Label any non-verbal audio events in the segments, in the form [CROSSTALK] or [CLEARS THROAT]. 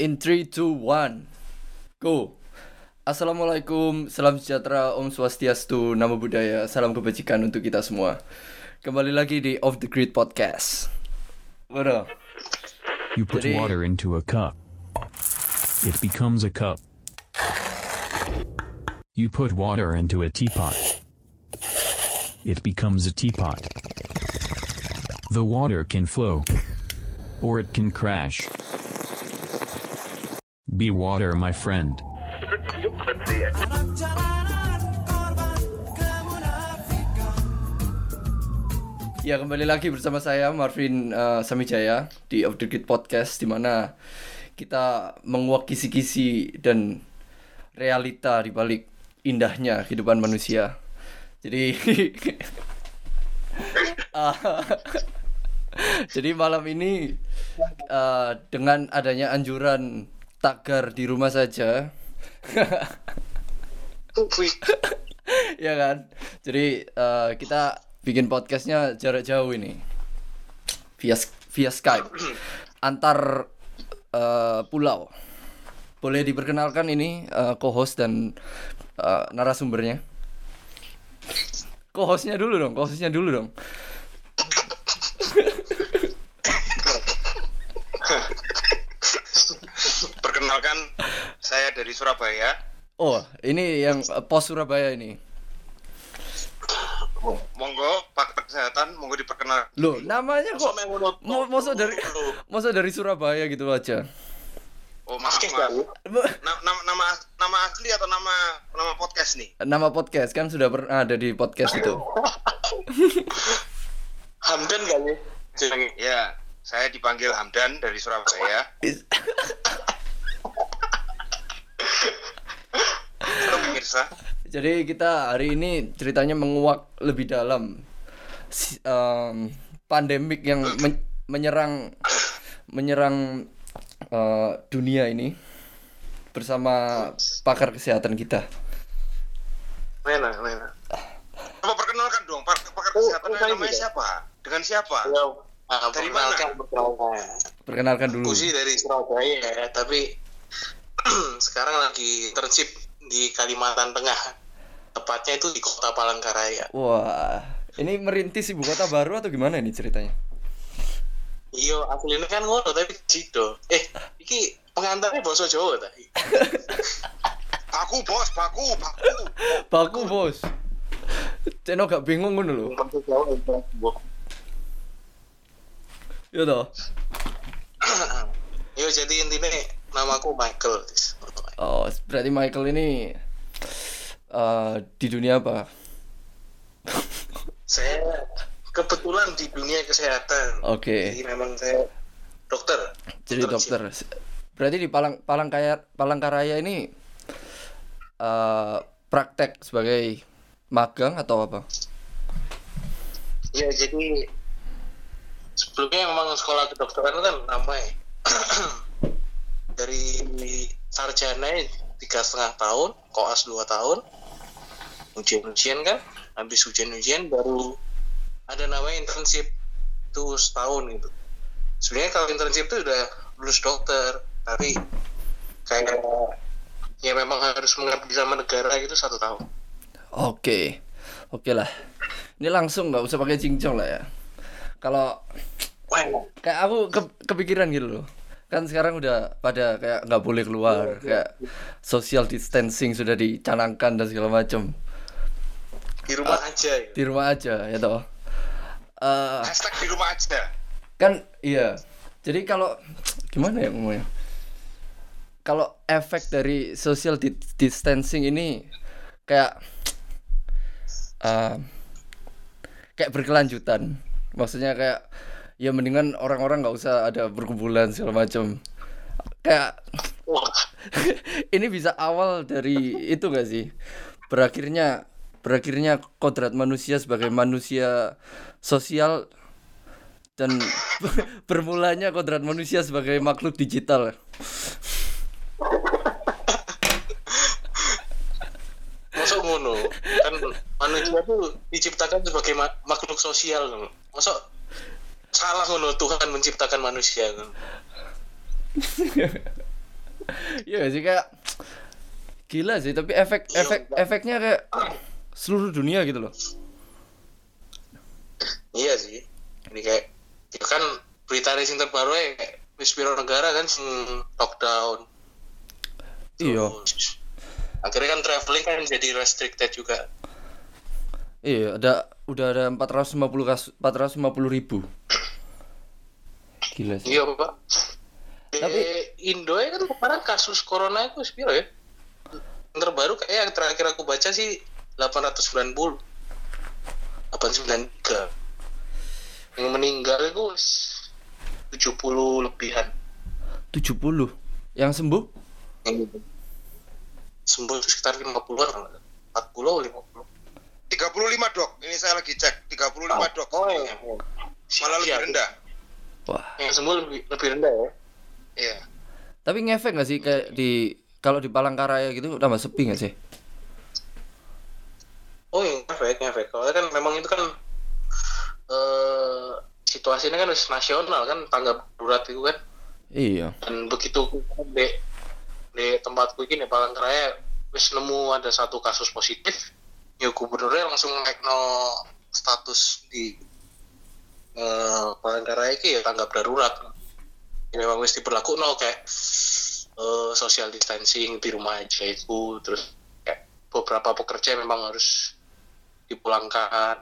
In 3, 2, 1 Go Assalamualaikum, salam sejahtera, Om Swastiastu, Namo Buddhaya, salam kebajikan untuk kita semua Kembali lagi di Off the Grid Podcast Waduh You put Jadi- water into a cup. It becomes a cup. You put water into a teapot. It becomes a teapot. The water can flow. Or it can crash. Be water, my friend. Ya kembali lagi bersama saya Marvin uh, Samijaya di Grid Podcast di mana kita menguak kisi-kisi dan realita di balik indahnya kehidupan manusia. Jadi uh, [LAUGHS] [LAUGHS] jadi malam ini uh, dengan adanya anjuran tagar di rumah saja. [LAUGHS] Ya kan? Jadi eh, kita bikin podcastnya jarak jauh ini. Via via Skype. Antar eh, pulau. Boleh diperkenalkan ini eh, co-host dan eh, narasumbernya. Co-hostnya dulu dong co-hostnya dulu dong [LAUGHS] Perkenalkan, saya dari Surabaya. oh ini yang pos Surabaya ini Monggo, Pak Kesehatan, monggo diperkenalkan. loh namanya kok mau masa dari [LAUGHS] masa dari Surabaya gitu aja Oh, maaf, maaf. Na- nama, nama nama asli atau nama nama podcast nih? nama podcast kan sudah pernah ada di podcast itu [LAUGHS] Hamdan nih? Ya, saya dipanggil Hamdan dari Surabaya. [LAUGHS] Jadi kita hari ini ceritanya menguak lebih dalam em, pandemik yang men- menyerang menyerang eh, dunia ini bersama pakar kesehatan kita. Lena, Lena. Coba perkenalkan dong, Pak pakar Oh, kesehatan oh, namanya siapa? Dengan siapa? Halo. Ah, Dari perkenalkan, mana? perkenalkan. Perkenalkan dulu. Aku sih dari Surabaya ya, tapi [CLEARS THROAT] sekarang lagi internship di Kalimantan Tengah. Tepatnya itu di Kota Palangkaraya. Wah, ini merintis ibu kota baru atau gimana ini ceritanya? Iyo, aslinya kan ngono tapi sido. Eh, iki pengantarnya bahasa Jawa tadi. [LAUGHS] Aku bos, baku, baku. Baku bos. Ceno gak bingung ngono lho. Bahasa Jawa itu. Ya toh. [CLEARS THROAT] Yo, jadi intinya namaku Michael. Oh, berarti Michael ini eh, di dunia apa? Saya kebetulan di dunia kesehatan. Oke. Jadi memang saya dokter. Jadi dokter. Berarti di Palang Palangkaya Palangkaraya ini eh praktek sebagai magang atau apa? Ya jadi sebelumnya memang sekolah kedokteran kan lama ya. [CLEARS THROAT] Dari sarjana tiga setengah tahun, koas dua tahun, ujian-ujian kan, habis ujian-ujian baru ada namanya internship itu setahun gitu. Sebenarnya kalau internship itu udah lulus dokter, tapi kayak ya memang harus mengabdi sama negara gitu satu tahun. Oke. Oke lah. Ini langsung nggak usah pakai cincong lah ya. Kalau kayak aku ke- kepikiran gitu loh. Kan sekarang udah pada kayak nggak boleh keluar, kayak social distancing sudah dicanangkan dan segala macam. di rumah aja ya. Di rumah aja ya toh. Eh, Hashtag di rumah aja. kan iya jadi kalau gimana ya ngomongnya kalau efek dari social di- distancing ini kayak eh, kayak berkelanjutan maksudnya kayak ya mendingan orang-orang nggak usah ada berkumpulan segala macam. Kayak [LAUGHS] ini bisa awal dari itu gak sih? Berakhirnya berakhirnya kodrat manusia sebagai manusia sosial dan [LAUGHS] bermulanya kodrat manusia sebagai makhluk digital. Masuk ngono? Kan manusia tuh diciptakan sebagai ma- makhluk sosial. Masuk salah ngono Tuhan menciptakan manusia ngono. Iya sih kayak gila sih tapi efek efek efeknya kayak seluruh dunia gitu loh. iya sih ini kayak ya kan berita sing terbaru ya kayak wis negara kan sing lockdown Iya. Akhirnya kan traveling kan jadi restricted juga Iya, ada udah ada 450 kasus 450 ribu. Gila sih. iya pak Tapi- tapi Indo ya kan kemarin kasus corona itu sepiro ya yang terbaru kayak yang terakhir aku baca sih 890 893 yang meninggal itu wis 70 lebihan 70. Yang sembuh? yang sembuh itu sekitar 50-an 40 atau 50 35 dok. Ini saya lagi cek 35 dok. oh iya Malah lebih Siap. rendah. Wah. yang sembuh lebih lebih rendah ya Iya. Tapi ngefek gak sih kayak di kalau di Palangkaraya gitu tambah sepi gak sih? oh iya efek efek soalnya kan memang itu kan eh situasinya kan harus nasional kan tanggap darurat itu kan Iya. dan begitu di di tempatku ini Palangkaraya wis nemu ada satu kasus positif ya gubernurnya langsung naik no status di eh Palangkaraya ini ya tanggap darurat. Ya, memang wis diberlaku no kayak eh, social distancing di rumah aja itu terus kayak beberapa pekerja memang harus dipulangkan.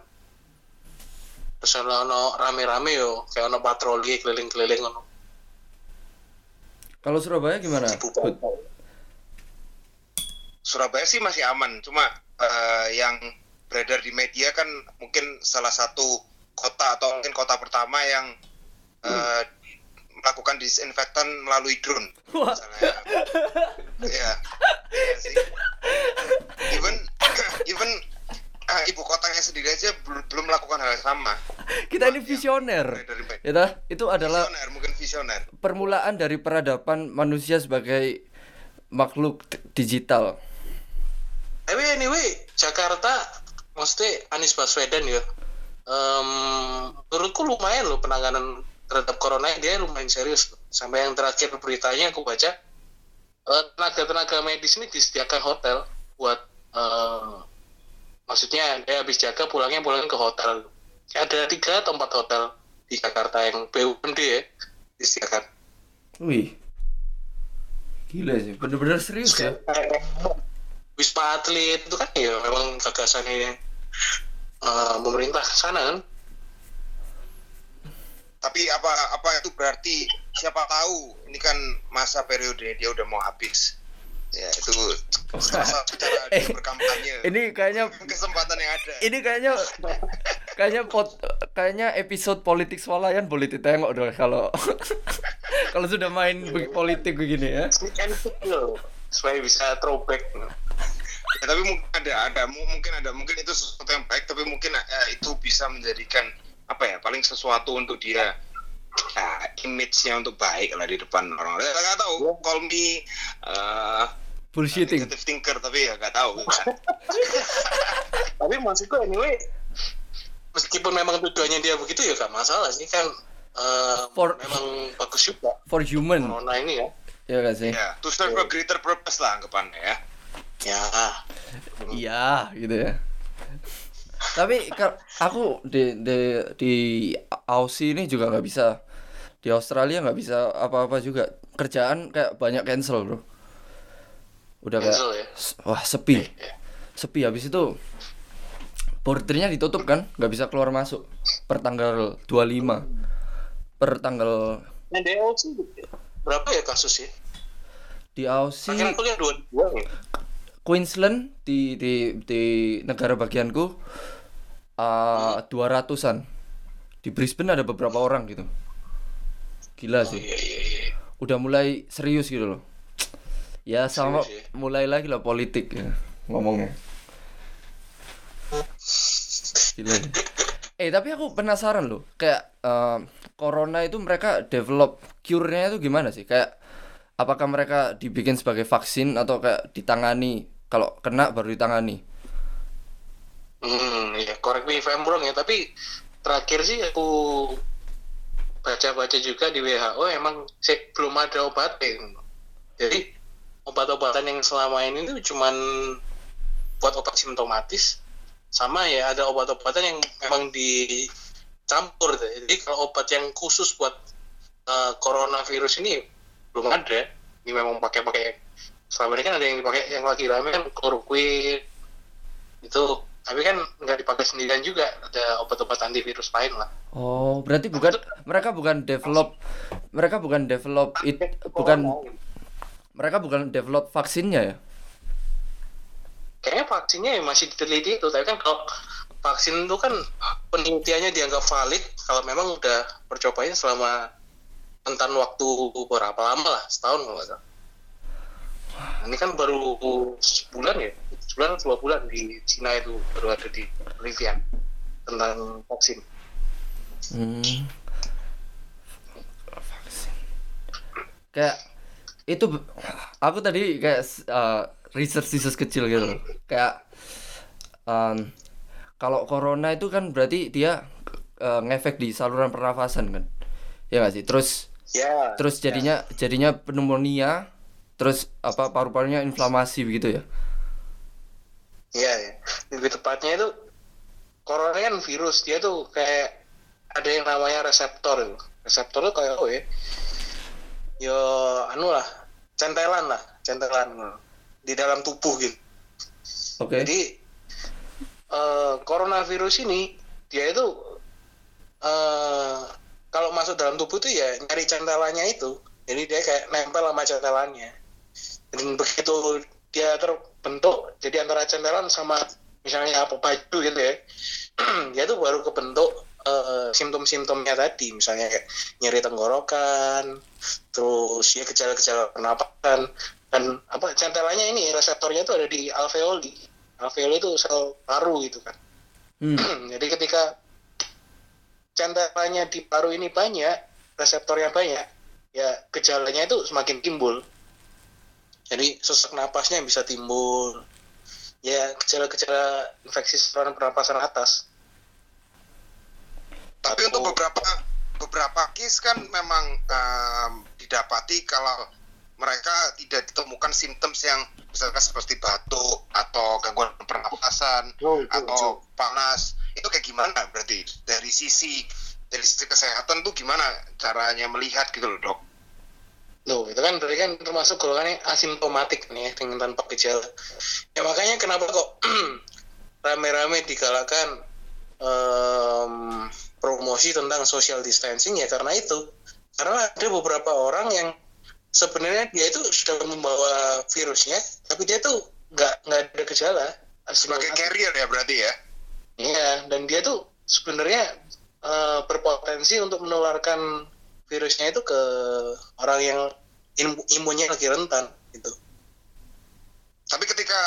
Terus ono ono rame-rame yo kayak ono patroli keliling-keliling ono. Kalau Surabaya gimana? Surabaya sih masih aman, cuma eh, yang beredar di media kan mungkin salah satu kota atau mungkin kota pertama yang eh, melakukan disinfektan melalui drone. Misalnya. Iya. Iya sih. Even [COUGHS] even ah, ibu kotanya sendiri aja belum belum melakukan hal yang sama. Kita ini visioner. Media. Ya dah, itu adalah Visioner, mungkin visioner. permulaan dari peradaban manusia sebagai makhluk digital. Tapi anyway, Jakarta, maksudnya Anies Baswedan ya, em, menurutku lumayan loh penanganan terhadap corona dia lumayan serius. loh. Sampai yang terakhir beritanya aku baca, eh, tenaga-tenaga medis ini disediakan hotel buat, eh, maksudnya dia habis jaga pulangnya pulang ke hotel. Ada tiga atau empat hotel di Jakarta yang BUMD ya disediakan. Wih. Gila sih, bener-bener serius ya. Wisma Atlet itu kan ya memang gagasannya eh, pemerintah sana kan. Tapi apa apa itu berarti siapa tahu ini kan masa periode dia udah mau habis. Ya itu [LAUGHS] Eh, berkampanye. Ini kayaknya kesempatan yang ada. ini kayaknya kayaknya pot, kayaknya episode politik swalayan boleh ditengok dong kalau [LAUGHS] kalau sudah main be- politik begini ya. Supaya bisa throwback. Ya, tapi mungkin ada ada mu- mungkin ada mungkin itu sesuatu yang baik tapi mungkin eh, itu bisa menjadikan apa ya paling sesuatu untuk dia ya, image-nya untuk baik lah di depan orang. Ya, nggak tahu. Call me eh, Bullshitting. negative thinker tapi ya nggak tahu. [LAUGHS] Tapi maksudku anyway, meskipun memang tujuannya dia begitu ya gak masalah sih kan. eh, For- memang bagus juga For human. corona ini ya. Ya gak sih? ya, to serve a greater purpose lah anggapannya ya. Ya, Iya, gitu ya. Tapi aku di di di Aussie ini juga nggak bisa. Di Australia nggak bisa apa-apa juga. Kerjaan kayak banyak cancel bro. Udah kayak cancel ya. s- wah sepi, sepi. Habis itu bordernya ditutup kan, nggak bisa keluar masuk. Per tanggal 25 per tanggal Nah, DO sih berapa ya kasus ya? di Aussie Akhirnya aku lihat dua dua ya. Queensland di di di negara bagianku uh, 200-an. Di Brisbane ada beberapa orang gitu. Gila sih. Iya iya iya. Udah mulai serius gitu loh. Ya sama Serius ya? mulai lagi lah politik ya ngomongnya. Gila. [LAUGHS] Eh tapi aku penasaran loh, kayak uh, corona itu mereka develop cure-nya itu gimana sih? Kayak apakah mereka dibikin sebagai vaksin atau kayak ditangani kalau kena baru ditangani? Hmm, ya correct me if I'm wrong ya, tapi terakhir sih aku baca-baca juga di WHO emang sih belum ada obatnya. Jadi obat-obatan yang selama ini tuh cuman buat obat simptomatis sama ya ada obat-obatan yang memang dicampur jadi kalau obat yang khusus buat uh, coronavirus ini belum ada. Ini memang pakai-pakai selama ini kan ada yang dipakai yang lagi rame kan chloroquine. Itu tapi kan nggak dipakai sendirian juga. Ada obat-obat antivirus lain lah. Oh, berarti bukan mereka bukan develop mereka bukan develop it bukan mereka bukan develop vaksinnya ya? Kayaknya vaksinnya ya masih diteliti itu tapi kan kalau vaksin itu kan penelitiannya dianggap valid kalau memang udah percobanya selama rentan waktu berapa lama lah setahun kalau nggak ini kan baru sebulan ya sebulan dua bulan di Cina itu baru ada di penelitian tentang vaksin Hmm. Kayak itu aku tadi kayak uh, research research kecil gitu. Kayak um, kalau corona itu kan berarti dia uh, ngefek di saluran pernafasan kan. Ya nggak sih? Terus ya terus jadinya jadinya pneumonia, terus apa paru-parunya inflamasi begitu ya. Iya, ya. lebih tepatnya itu corona kan virus dia tuh kayak ada yang namanya reseptor itu. Reseptor itu kayak oh ya, yo anu lah, centelan lah, centelan di dalam tubuh gitu. Oke. Jadi eh, coronavirus ini dia itu eh, kalau masuk dalam tubuh itu ya nyari centelannya itu. Jadi dia kayak nempel sama centelannya. Dan begitu dia terbentuk jadi antara centelan sama misalnya apa baju gitu ya. [CLEARS THROAT] dia tuh baru kebentuk eh, simptom-simptomnya tadi misalnya kayak nyeri tenggorokan, terus ya gejala-gejala pernapasan dan apa centelannya ini reseptornya itu ada di alveoli. Alveoli itu sel paru gitu kan. Hmm. [CLEARS THROAT] Jadi ketika centelannya di paru ini banyak, reseptornya banyak, ya gejalanya itu semakin timbul. Jadi sesak napasnya bisa timbul. Ya gejala-gejala infeksi saluran pernapasan atas. Tapi untuk beberapa beberapa case kan memang em, didapati kalau mereka tidak ditemukan simptoms yang misalkan seperti batuk atau gangguan pernapasan Oh, itu, atau panas itu kayak gimana berarti dari sisi dari sisi kesehatan tuh gimana caranya melihat gitu loh dok? Loh, itu kan berarti kan termasuk golongannya asimptomatik nih ya, dengan tanpa gejala. Ya makanya kenapa kok [CLEARS THROAT] rame-rame digalakan em, promosi tentang social distancing ya karena itu. Karena ada beberapa orang yang sebenarnya dia itu sudah membawa virusnya, tapi dia tuh nggak nggak ada gejala. Sebagai carrier ya berarti ya? Iya, dan dia tuh sebenarnya eh, berpotensi untuk menularkan virusnya itu ke orang yang im- imunnya lagi rentan gitu. Tapi ketika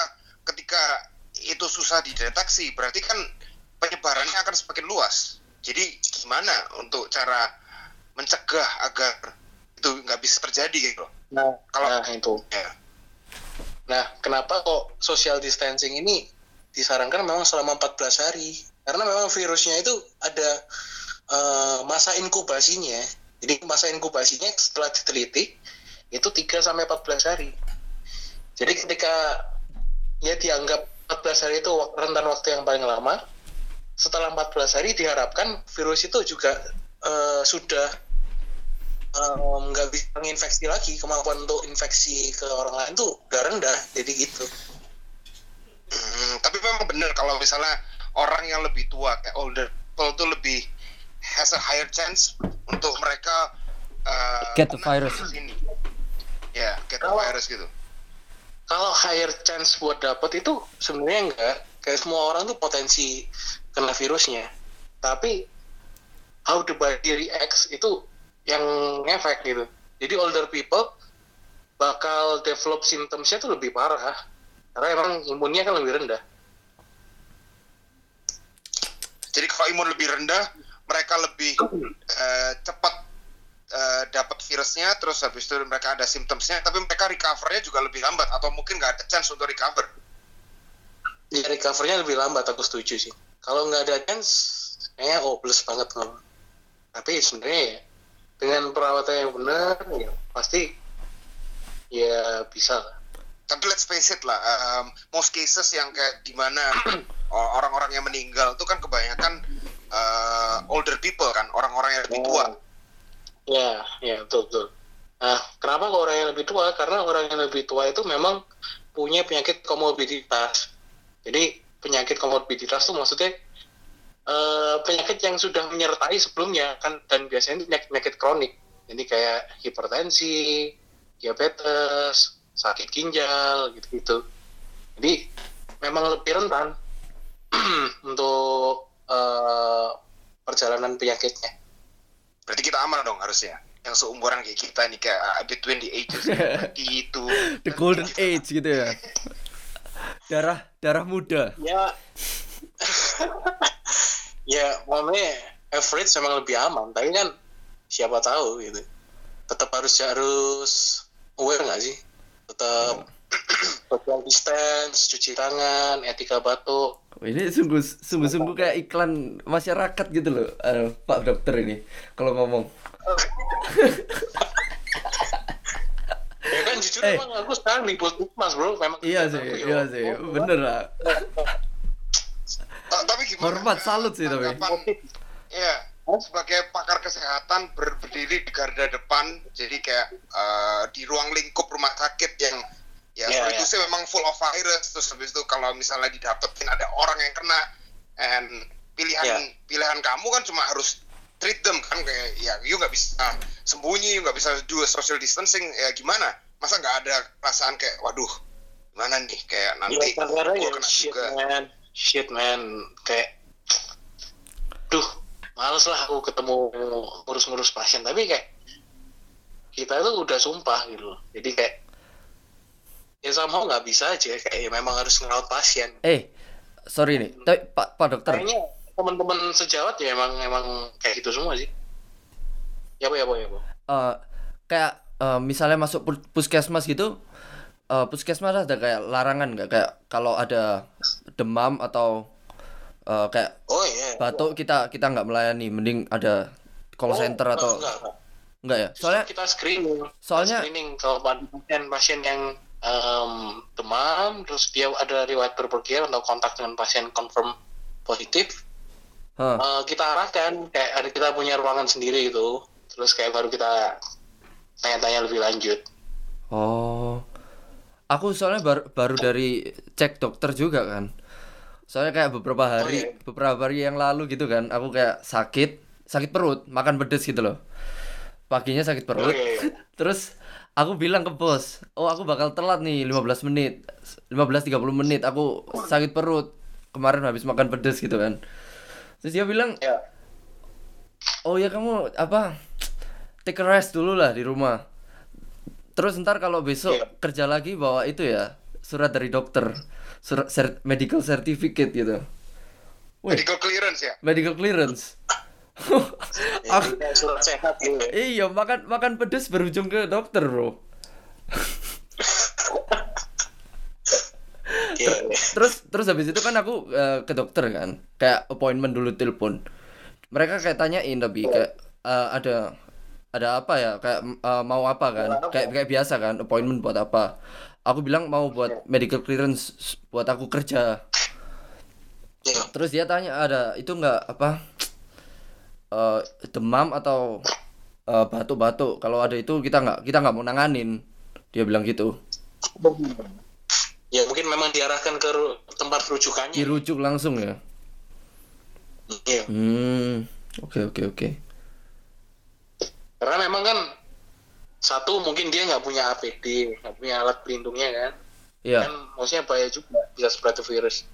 ketika itu susah dideteksi, berarti kan penyebarannya akan semakin luas. Jadi gimana untuk cara mencegah agar itu nggak bisa terjadi gitu? loh? Nah, Kalau nah itu. ya, Nah, kenapa kok social distancing ini disarankan memang selama 14 hari? Karena memang virusnya itu ada eh, masa inkubasinya. Jadi masa inkubasinya setelah diteliti itu 3 sampai 14 hari. Jadi ketika ya dianggap 14 hari itu rentan waktu yang paling lama, setelah 14 hari diharapkan virus itu juga eh, sudah nggak bisa menginfeksi lagi kemampuan untuk infeksi ke orang lain tuh udah rendah jadi gitu Hmm, tapi memang benar kalau misalnya orang yang lebih tua kayak older people tuh lebih has a higher chance untuk mereka uh, Get the virus. ini. Ya, get the Kalau- virus gitu. kalau higher chance buat dapet itu sebenarnya enggak kayak semua orang tuh potensi kena virusnya tapi how the body reacts itu yang ngefek gitu. Jadi older people bakal develop symptomsnya tuh lebih parah. Karena emang imunnya kan lebih rendah. Jadi kalau imun lebih rendah, mereka lebih eh, cepat eh, dapat virusnya, terus habis itu mereka ada symptomsnya, tapi mereka recovernya juga lebih lambat atau mungkin nggak ada chance untuk recover. ya recovernya lebih lambat aku setuju sih. Kalau nggak ada chance kayaknya hopeless banget kalau tapi sebenarnya ya dengan perawatan yang benar ya pasti ya bisa lah tapi let's face it lah um, most cases yang kayak di mana [CLEARS THROAT] orang-orang yang meninggal itu kan kebanyakan uh, older people kan orang-orang yang lebih tua Ya, ya betul betul. Nah, kenapa kok orang yang lebih tua? Karena orang yang lebih tua itu memang punya penyakit komorbiditas. Jadi penyakit komorbiditas itu maksudnya eh, penyakit yang sudah menyertai sebelumnya kan dan biasanya itu penyakit, penyakit kronik. Jadi kayak hipertensi, diabetes, sakit ginjal gitu-gitu. Jadi memang lebih rentan [CLEARS THROAT] untuk eh, perjalanan penyakitnya. berarti kita aman dong harusnya yang seumuran kayak kita nih kayak uh, between the ages [LAUGHS] itu The golden age gitu ya. [LAUGHS] Darah darah muda. ya [LAUGHS] ya maksudnya average memang lebih aman tapi kan siapa tahu gitu tetap harus harus aware nggak sih tetap [CLEARS THROAT] social distance cuci tangan etika batuk Oh, Ini sungguh sungguh sungguh kayak iklan masyarakat gitu loh, eh, Pak Dokter ini kalau ngomong. [LAUGHS] ya kan jujur Eh. emang aku sekarang di puskesmas bro memang Iya sih, iya ya. sih, bener lah. [LAUGHS] Ta- tapi gimana? Hormat, salut sih tapi. tanggapan ya sebagai pakar kesehatan ber- berdiri di garda depan jadi kayak uh, di ruang lingkup rumah sakit yang ya Iya, sorry to say memang full of virus. Terus habis itu kalau misalnya didapetin ada orang yang kena and pilihan Iya. pilihan kamu kan cuma harus treat them kan? Kayak ya you nggak bisa sembunyi you nggak bisa do a social distancing ya gimana? Masa nggak ada perasaan kayak waduh gimana nih? Kayak nanti Iya, karena gua ya kena shit juga man, shit man, kayak, duh, males lah aku ketemu ngurus-ngurus pasien. Tapi kayak kita itu udah sumpah gitu, jadi kayak ya sama nggak bisa aja, kayak ya memang harus ngerawat pasien. Eh, sorry nih, tapi Pak Pak Dokter, Kayaknya teman-teman sejawat ya emang emang kayak gitu semua sih. Ya bu ya bu ya bu. eh, kayak eh, misalnya masuk pu- puskesmas gitu, eh, puskesmas ada kayak larangan nggak kayak kalau ada demam atau eh, kayak Oh iya. batuk kita kita nggak melayani, mending ada call Oh, center enggak, atau enggak, enggak. enggak ya? Soalnya kita screening soalnya- screening kalau pasien pasien yang em, demam terus dia ada riwayat berpergian atau kontak dengan pasien confirm positif Hah. eh, kita arahkan kayak ada kita punya ruangan sendiri gitu terus kayak baru kita tanya-tanya lebih lanjut Oh. Aku soalnya baru baru dari cek dokter juga kan. Soalnya kayak beberapa hari, iya. beberapa hari yang lalu gitu kan, aku kayak sakit, sakit perut, makan pedes gitu loh. Paginya sakit perut. Oh, iya, iya. [LAUGHS] Terus aku bilang ke bos, "Oh, aku bakal telat nih 15 menit. 15 30 menit aku sakit perut. Kemarin habis makan pedes gitu kan." Terus dia bilang, ya Oh ya kamu apa take a rest dulu lah di rumah. Terus ntar kalau besok Iya. kerja lagi bawa itu ya surat dari dokter, surat cer- medical certificate gitu. Wih, medical clearance ya medical clearance. [LAUGHS] Aku- surat sehat gitu ya. iya makan makan pedes berujung ke dokter bro. Terus terus habis itu kan aku eh, ke dokter kan, kayak appointment dulu telepon. Mereka kayak tanyain tapi kayak eh, ada ada apa ya? Kayak eh, mau apa kan? Kayak kayak biasa kan? Appointment buat apa? Aku bilang mau buat medical clearance buat aku kerja. Iya. terus dia tanya ada itu nggak apa eh, demam atau eh, batuk-batuk? Kalau ada itu kita nggak kita nggak mau nanganin. Dia bilang gitu. Ya mungkin memang diarahkan ke tempat rujukannya. Dirujuk langsung ya? Iya. hmm oke oke oke karena memang kan satu mungkin dia nggak punya APD nggak punya alat pelindungnya kan. Iya. Kan maksudnya bahaya juga bisa spread the virus.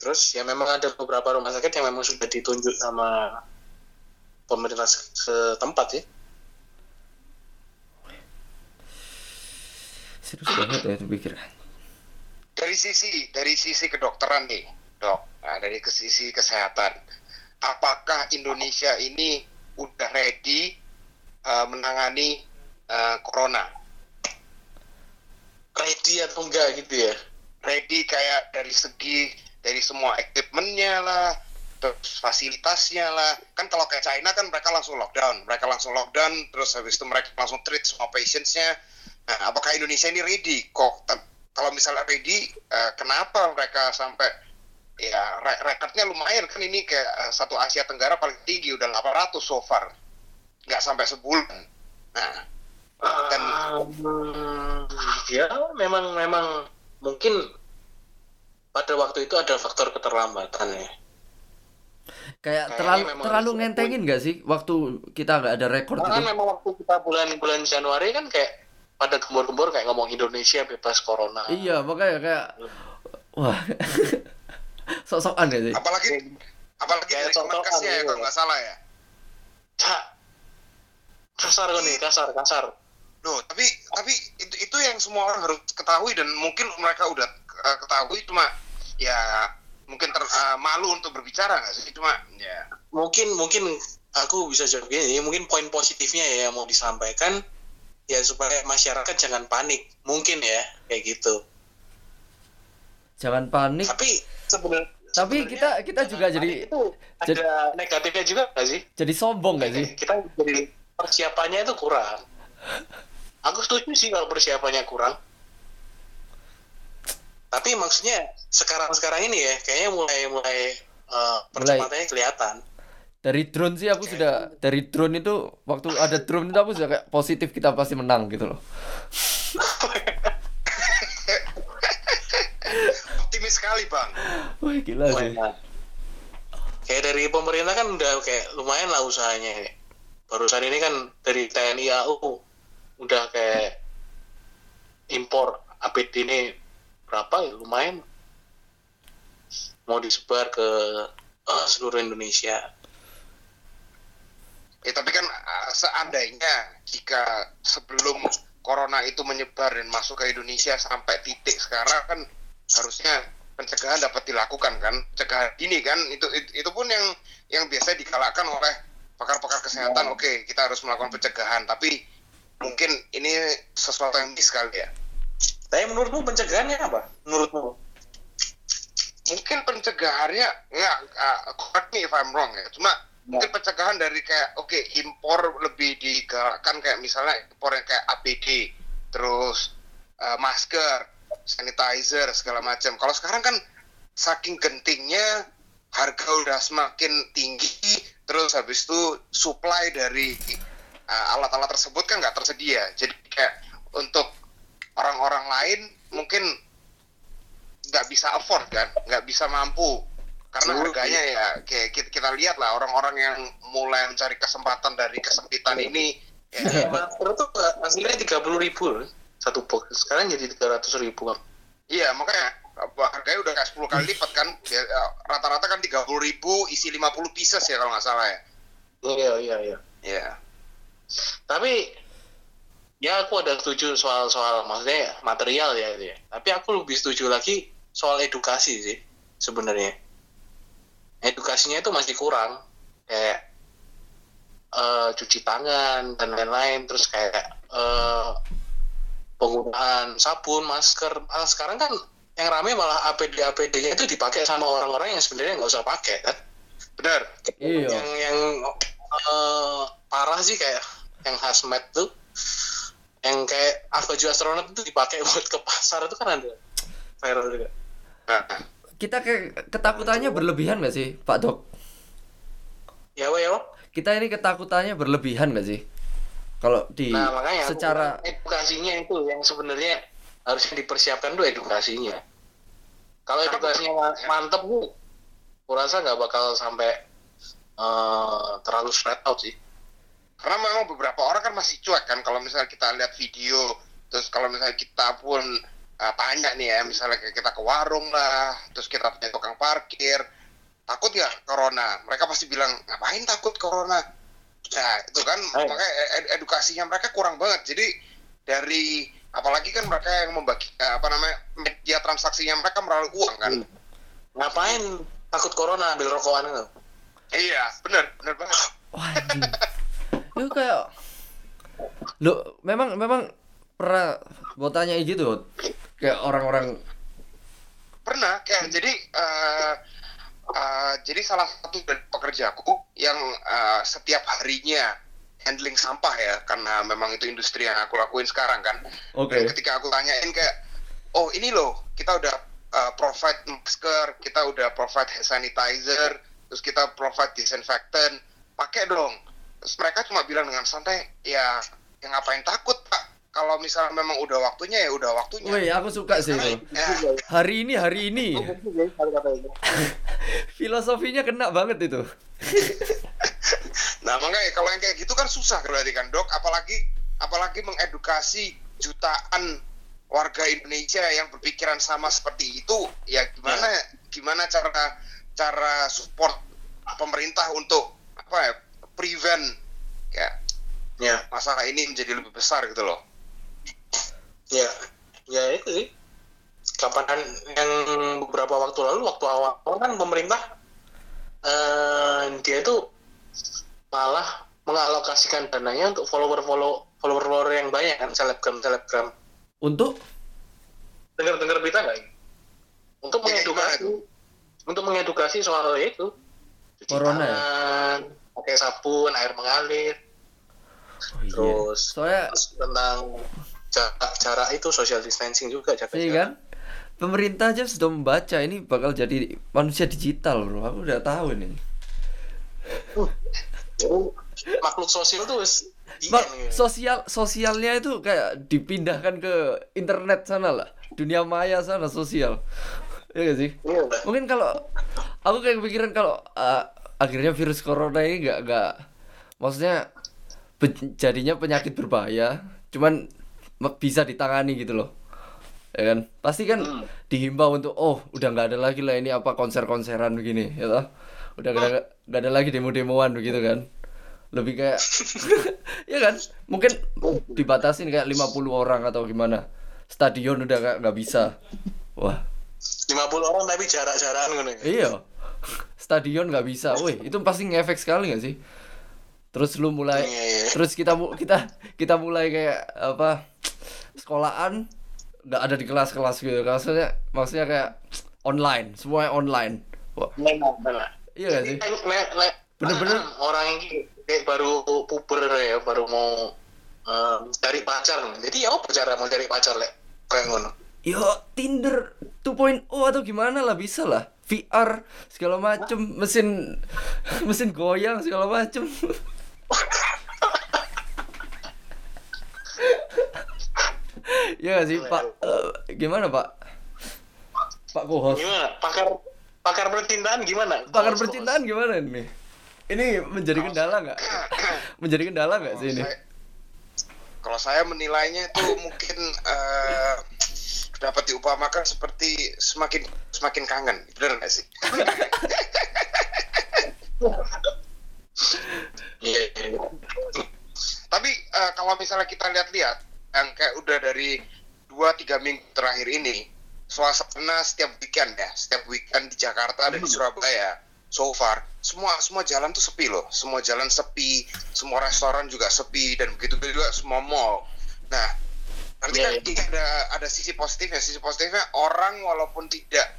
Terus ya memang ada beberapa rumah sakit yang memang sudah ditunjuk sama pemerintah se- setempat ya. Serius banget ya dipikir dari sisi dari sisi kedokteran nih dok. Nah, dari ke sisi kesehatan. Apakah Indonesia ini udah ready uh, menangani uh, corona. Ready atau enggak gitu ya? Ready kayak dari segi dari semua equipmentnya lah terus fasilitasnya lah. Kan kalau kayak China kan mereka langsung lockdown mereka langsung lockdown terus habis itu mereka langsung treat semua patientsnya. Nah, apakah Indonesia ini ready? Kok kalau misalnya ready, eh, kenapa mereka sampai ya re- rekornya lumayan kan ini kayak eh, satu Asia Tenggara paling tinggi udah 800 so far. Nggak sampai sebulan. Nah, dan ya memang memang mungkin pada waktu itu ada faktor keterlambatan ya. Kayak terlalu terlalu ngentengin nggak sih waktu kita nggak ada rekor Karena kan gitu? memang waktu kita bulan-bulan Januari kan kayak pada gembor-gembor kayak ngomong Indonesia bebas corona. Iya, makanya kayak wah. [LAUGHS] Sok-sokan ya sih. apalagi apalagi Kayak Kemenkesnya ya kalau nggak salah ya. Cak. Kasar kok nih, kasar, kasar. Loh, tapi tapi itu itu yang semua orang harus ketahui dan mungkin mereka udah eh, ketahui cuma ya mungkin ter, eh, malu untuk berbicara nggak sih cuma ya Mungkin mungkin aku bisa jawab gini, mungkin poin positifnya ya yang mau disampaikan ya supaya masyarakat jangan panik. Mungkin ya kayak gitu. Jangan panik. Tapi sebenarnya Tapi kita kita juga jadi itu ada negatifnya juga nggak sih? jadi sombong nggak sih? Kita jadi persiapannya itu kurang. Aku setuju sih kalau persiapannya kurang. Tapi maksudnya sekarang-sekarang ini ya, kayaknya mulai mulai uh, percepatannya kelihatan. Dari drone sih aku sudah dari drone itu waktu ada drone itu aku sudah kayak positif kita pasti menang gitu loh. [LAUGHS] optimis sekali bang Wah gila sih. Lumayan. Kayak dari pemerintah kan udah kayak lumayan lah usahanya. Barusan ini kan dari TNI AU udah kayak impor APD ini berapa ya lumayan mau disebar ke eh, seluruh Indonesia. ya tapi kan eh, seandainya jika sebelum corona itu menyebar dan masuk ke Indonesia sampai titik sekarang kan harusnya pencegahan dapat dilakukan kan? Pencegahan ini kan? Itu itu, itu pun yang yang biasa dikalahkan oleh pakar-pakar kesehatan. Oke kita harus melakukan pencegahan. Tapi mungkin ini sesuatu yang miss kali ya. Tapi menurutmu pencegahannya apa? Menurutmu? mungkin pencegahannya nggak uh, correct me if I'm wrong ya. Cuma mungkin pencegahan dari kayak oke impor lebih digalakkan kayak misalnya impor yang kayak APD terus uh, masker sanitizer segala macam. Kalau sekarang kan saking gentingnya harga udah semakin tinggi terus habis itu supply dari uh, alat-alat tersebut kan nggak tersedia. Jadi kayak untuk orang-orang lain mungkin nggak bisa afford kan nggak bisa mampu. Karena harganya ya kayak kita, kita lihat lah orang-orang yang mulai mencari kesempatan dari kesempitan ini ya, Masker tuh hasilnya tiga puluh ribu satu box. Sekarang jadi tiga ratus ribu. iya makanya apa, harganya udah kayak 10 kali lipat kan Ya, ya, rata-rata kan 30 ribu isi 50 pieces ya kalau nggak salah ya Iya iya iya. ya Tapi ya aku ada setuju soal soal maksudnya material ya itu ya. Tapi aku lebih setuju lagi soal edukasi sih sebenarnya. Edukasinya itu masih kurang kayak eh, cuci tangan dan lain-lain terus kayak eh, penggunaan sabun, masker. Ah, sekarang kan yang rame malah APD APD-nya itu dipakai sama orang-orang yang sebenarnya nggak usah pakai kan. benar Iya. Yang yang eh, parah sih kayak yang hazmat tuh yang kayak baju astronot itu dipakai [LAUGHS] buat ke pasar itu kan ada viral juga. nah, Kita kayak ketakutannya berlebihan nggak sih, Pak Dok? Ya ya. Kita ini ketakutannya berlebihan nggak sih? Kalau di Nah makanya secara edukasinya itu yang sebenarnya harusnya dipersiapkan tuh edukasinya. Kalau edukasinya ma- mantep bu, kurasa nggak bakal sampai eh, terlalu spread out sih. karena memang beberapa orang kan masih cuek kan kalau misalnya kita lihat video terus kalau misalnya kita pun uh, tanya nih ya misalnya kita ke warung lah terus kita punya tukang parkir takut nggak corona mereka pasti bilang ngapain takut corona nah itu kan Ayo. makanya ed- edukasinya mereka kurang banget jadi dari apalagi kan mereka yang membagi eh, apa namanya media transaksinya mereka melalui uang kan Ngapain takut corona ambil rokokan itu? iya bener bener banget Wah, anjing. Itu kayak Lo memang memang pernah gue tanya gitu kayak orang-orang pernah kayak jadi eh, eh, jadi salah satu dari pekerjaku yang eh, setiap harinya handling sampah ya karena memang itu industri yang aku lakuin sekarang kan. Oke. dan ketika aku tanyain kayak oh ini loh kita udah uh, provide masker kita udah provide hand sanitizer terus kita provide disinfectant pakai dong. Terus mereka cuma bilang dengan santai ya yang ngapain takut pak kalau misalnya memang udah waktunya ya udah waktunya Wih, aku suka sih itu. ya, Hari ini, hari ini. [LAUGHS] Filosofinya kena banget itu. [LAUGHS] Nah makanya kalau yang kayak gitu kan susah berarti kan dok, apalagi apalagi mengedukasi jutaan warga Indonesia yang berpikiran sama seperti itu, ya gimana gimana cara cara support pemerintah untuk apa ya prevent ya ya masalah ini menjadi lebih besar gitu loh. Ya ya itu sih kapan yang beberapa waktu lalu waktu awal kan pemerintah eh dia itu malah mengalokasikan dananya untuk follower follow follower follower yang banyak kan selebgram selebgram Untuk dengar dengar berita nggak ini? untuk Iya, mengedukasi untuk mengedukasi soal itu cuci Corona ya? tangan pakai sabun air mengalir Oh, iya. terus Soalnya terus tentang jarak itu social distancing juga jaga Iya kan? Pemerintah aja sudah membaca ini bakal jadi manusia digital, Bro. Aku udah tahu ini. makhluk sosial tuh Ma- sosial sosialnya itu kayak dipindahkan ke internet sana lah. Dunia maya sana sosial. Iya gak sih? iya. Mungkin kalau aku kayak kepikiran kalau uh, akhirnya virus corona ini nggak nggak maksudnya jadinya penyakit berbahaya, cuman bisa ditangani gitu loh. Ya kan? Pasti kan dihimbau untuk oh, udah nggak ada lagi lah ini apa konser-konseran begini, ya toh? Udah nggak ada, ada lagi demo-demoan begitu kan. Lebih kayak [LAUGHS] [LAUGHS] ya kan? Mungkin dibatasin kayak 50 orang atau gimana. Stadion udah nggak nggak bisa. Wah, 50 orang tapi jarak-jarakan ya. Iya. [LAUGHS] Stadion nggak bisa. Wih, itu pasti ngefek sekali nggak sih? Terus lu mulai Iya, iya. terus kita kita kita mulai kayak apa? Sekolahan nggak ada di kelas-kelas gitu. Maksudnya maksudnya kayak online, semuanya online. Wah, iya nggak sih? Bener-bener. [CLEARS THROAT] orang ini kayak baru puber ya, baru mau eh, cari pacar. Jadi ya apa cara mau cari pacar lek kayak ngono. Yo, Tinder 2.0 atau gimana lah bisa lah. VR segala macem, mesin [LAUGHS] mesin goyang segala macem. [LAUGHS] ya nggak sih Pak, Eh, gimana Pak? Pak Kohos. Gimana? Pakar pakar percintaan gimana? Pakar Kohos, percintaan gimana nih? Ini menjadi kendala nggak? [COUGHS] menjadi kendala nggak sih ini? Saya- kalau saya menilainya itu mungkin eh, dapat diupamakan seperti semakin semakin kangen, benar nggak sih? [LAUGHS] Tapi eh, kalau misalnya kita lihat-lihat, yang kayak udah dari 2-3 minggu terakhir ini, suasana setiap weekend ya, setiap weekend di Jakarta dan di Surabaya, so far, semua semua jalan tuh sepi loh, semua jalan sepi, semua restoran juga sepi, dan begitu juga semua mall. Nah, nanti kan Iya, iya. ada ada sisi positifnya, sisi positifnya orang walaupun tidak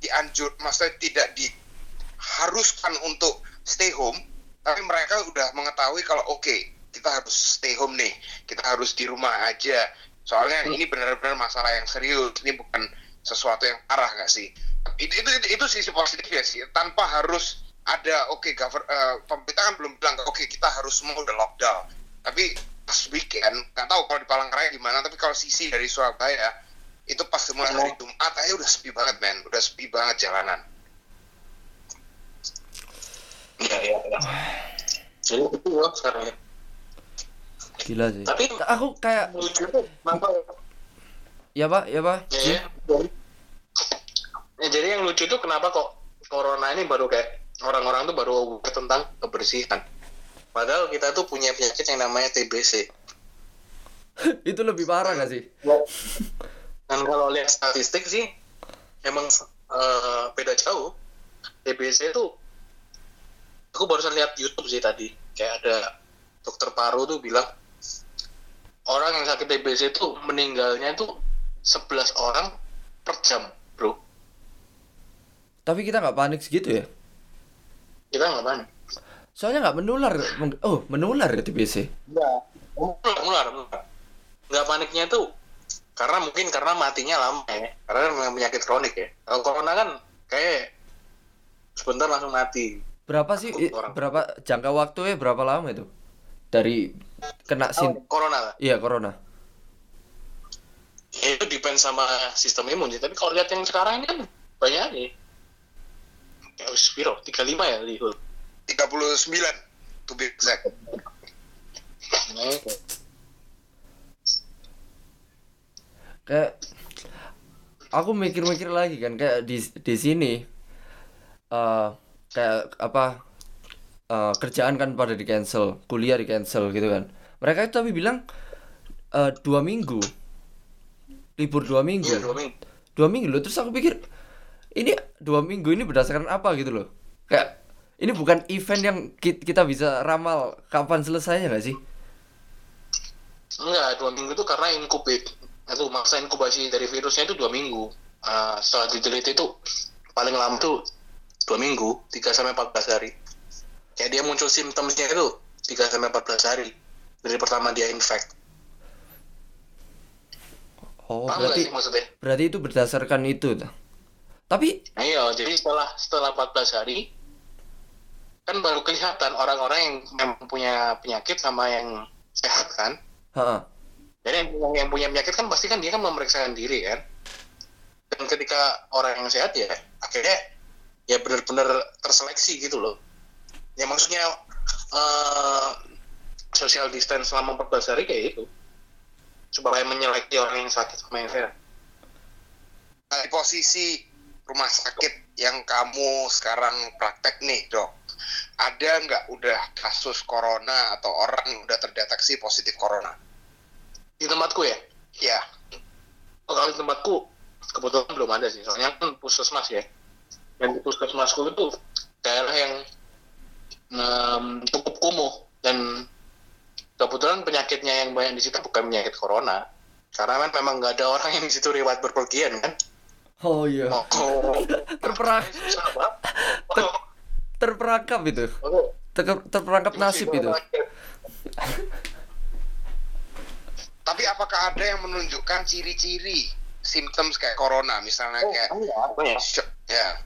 dianjur, maksudnya tidak diharuskan untuk stay home, tapi mereka udah mengetahui kalau oke kita harus stay home nih. Kita harus di rumah aja. Soalnya ini benar-benar masalah yang serius. Ini bukan sesuatu yang parah nggak sih? Itu itu itu, itu sisi positifnya sih. Tanpa harus ada oke gover- eh, pemerintah kan belum bilang oke kita harus semua udah lockdown. Tapi pas weekend nggak tahu kalau di Palangkaraya gimana tapi kalau sisi dari Surabaya itu pas mulai hari Jumat aja udah sepi banget men. Udah sepi banget jalanan Iya, iya, iya. Jadi itu ya sekarang ya. Gila sih. Tapi Aku kayak lucu tuh kenapa ya Pak, ya Pak. ya, ya. Ya, jadi yang lucu tuh kenapa kok corona ini baru kayak orang-orang tuh baru aware tentang kebersihan. Padahal kita tuh punya penyakit yang namanya TBC. [LAUGHS] itu lebih parah gak sih? Dan kalau lihat statistik sih, emang eh, beda jauh. TBC itu, aku barusan lihat YouTube sih tadi, kayak ada dokter paru tuh bilang orang yang sakit TBC itu meninggalnya itu 11 orang per jam, bro. Tapi kita nggak panik segitu ya. Kita nggak panik. Soalnya nggak menular. Oh, menular ya TBC. Enggak. Mular, mular, mular. Enggak paniknya tuh karena mungkin karena matinya lama ya. Karena penyakit kronik ya. Kalau corona kan kayak sebentar langsung mati. Berapa sih i- Orang. berapa jangka waktunya berapa lama itu? Dari kena sin Oh, corona. Iya, corona. Ya, itu depend sama sistem imun sih. Tapi kalau lihat yang sekarang ini kan banyak nih. Ya, wis piro? 35 ya di Hul. 39 to be exact. Nah, Kayak aku mikir-mikir lagi kan kayak di di sini eh kayak apa eh, kerjaan kan pada di cancel, kuliah di cancel gitu kan. Mereka itu tapi bilang eh, dua minggu libur dua minggu. Iya, dua minggu. dua minggu loh terus aku pikir ini dua minggu ini berdasarkan apa gitu loh kayak ini bukan event yang ki- kita bisa ramal kapan selesainya nggak sih Enggak, dua minggu itu karena incubate. Itu masa inkubasi dari virusnya itu dua minggu. Ah, setelah diteliti itu paling lama tuh dua minggu, 3 sampai 14 hari. Kayak dia muncul simptomnya itu 3 sampai 14 hari dari pertama dia infect. oh Paham berarti sih maksudnya? berarti itu berdasarkan itu tapi Nah, iya, jadi setelah setelah 14 hari kan baru kelihatan orang-orang yang memang punya penyakit sama yang sehat kan. ha Jadi yang, yang, yang punya penyakit kan pasti kan dia kan memeriksakan diri kan. Dan ketika orang yang sehat ya akhirnya ya benar-benar terseleksi gitu loh. Ya maksudnya eh social distance selama 14 hari kayak itu. Supaya menyeleksi orang yang sakit sama yang sehat. Nah, di posisi rumah sakit yang kamu sekarang praktek nih dok, ada nggak udah kasus corona atau orang udah terdeteksi positif corona? Di tempatku ya, Ya, kalau di tempatku kebetulan belum ada sih. Soalnya kan puskesmas ya. Dan di puskesmasku itu daerah yang em, cukup kumuh. Dan kebetulan penyakitnya yang banyak di situ bukan penyakit corona. Karena kan memang nggak ada orang yang di situ riwayat berpergian kan? Oh iya. Oh, oh. terperang oh, terperangkap itu. Oh. Ter- terperangkap nasib itu. Tapi apakah ada yang menunjukkan ciri-ciri symptoms kayak corona, misalnya oh, kayak enggak, shock- ya,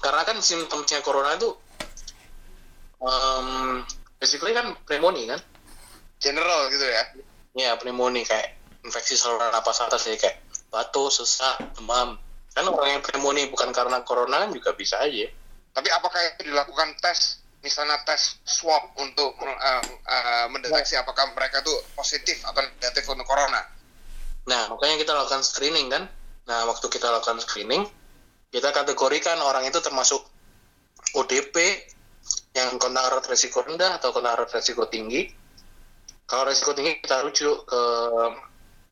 karena kan simptomnya corona itu um, basically kan pneumonia kan general gitu ya? ya pneumonia kayak infeksi saluran napas atas ya kayak batuk sesak demam kan orang yang pneumonia bukan karena corona kan juga bisa aja Tapi apakah itu dilakukan tes, misalnya tes swab untuk uh, uh, mendeteksi apakah mereka tuh positif atau negatif untuk corona? Nah, makanya kita lakukan screening kan. Nah, waktu kita lakukan screening, kita kategorikan orang itu termasuk ODP yang kontak erat resiko rendah atau kontak erat resiko tinggi. Kalau resiko tinggi kita rujuk ke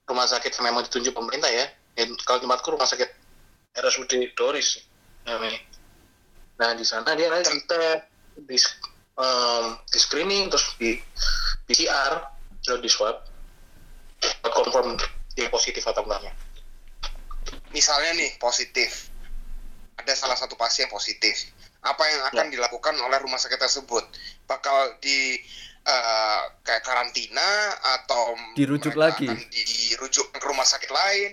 rumah sakit yang memang ditunjuk pemerintah ya. Kalau tempatku rumah sakit RSUD Doris. Nah, di sana dia nanti kita di, em, di screening terus di PCR terus di swab confirm dia positif atau enggaknya. Misalnya nih positif, ada salah satu pasien positif, apa yang akan dilakukan oleh rumah sakit tersebut? Bakal di uh, kayak karantina atau Dirujuk lagi? akan dirujuk ke rumah sakit lain?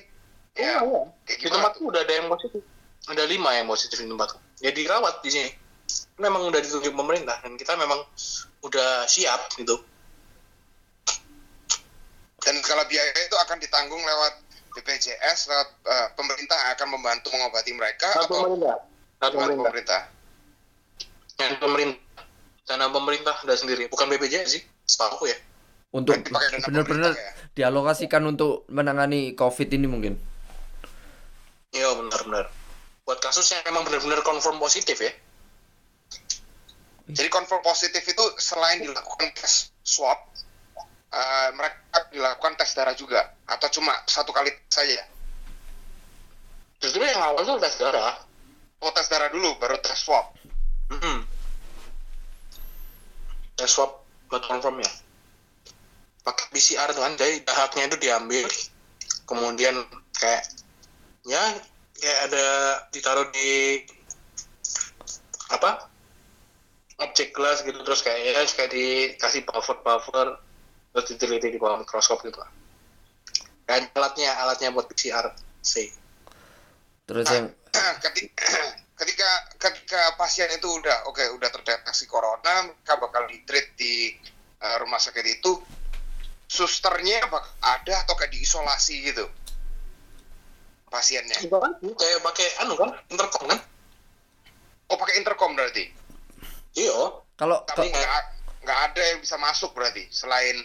Ya, kayak Di tempatku udah ada yang positif. Ada lima yang positif di tempatku. Ya dirawat di sini. Memang udah ditunjuk pemerintah dan kita memang udah siap gitu. Dan kalau biaya itu akan ditanggung lewat BPJS, lewat uh, pemerintah akan membantu mengobati mereka Lewat atau pemerintah. Lewat pemerintah. pemerintah? Yang pemerintah. Dana pemerintah ada sendiri. Bukan BPJS sih. Setahu ya. untuk benar-benar pemerintah dialokasikan untuk menangani covid ini mungkin Iya benar-benar. Buat kasus yang memang benar-benar confirm positif ya. Jadi confirm positif itu selain dilakukan tes swab, uh, mereka dilakukan tes darah juga atau cuma satu kali saja? Justru yang awal tuh tes darah. Oh tes darah dulu baru tes swab. Hmm. Tes swab buat confirm ya. Pakai PCR tuh kan, jadi dahaknya itu diambil, kemudian kayak ya kayak ada ditaruh di apa objek gelas gitu terus kayak ya kayak dikasih buffer buffer terus diteliti di bawah mikroskop gitu kan alatnya alatnya buat PCR sih Terus yang [CLEARS THROAT] ketika [CLEARS THROAT] ketika ketika pasien itu udah oke udah terdeteksi corona mereka bakal di treat di eh, rumah sakit itu susternya bak- ada atau kayak diisolasi gitu? Pasiennya. Kayak pakai anu kan intercom kan? Oh pakai intercom berarti? Iya. Kalau tapi nggak ada yang bisa masuk berarti selain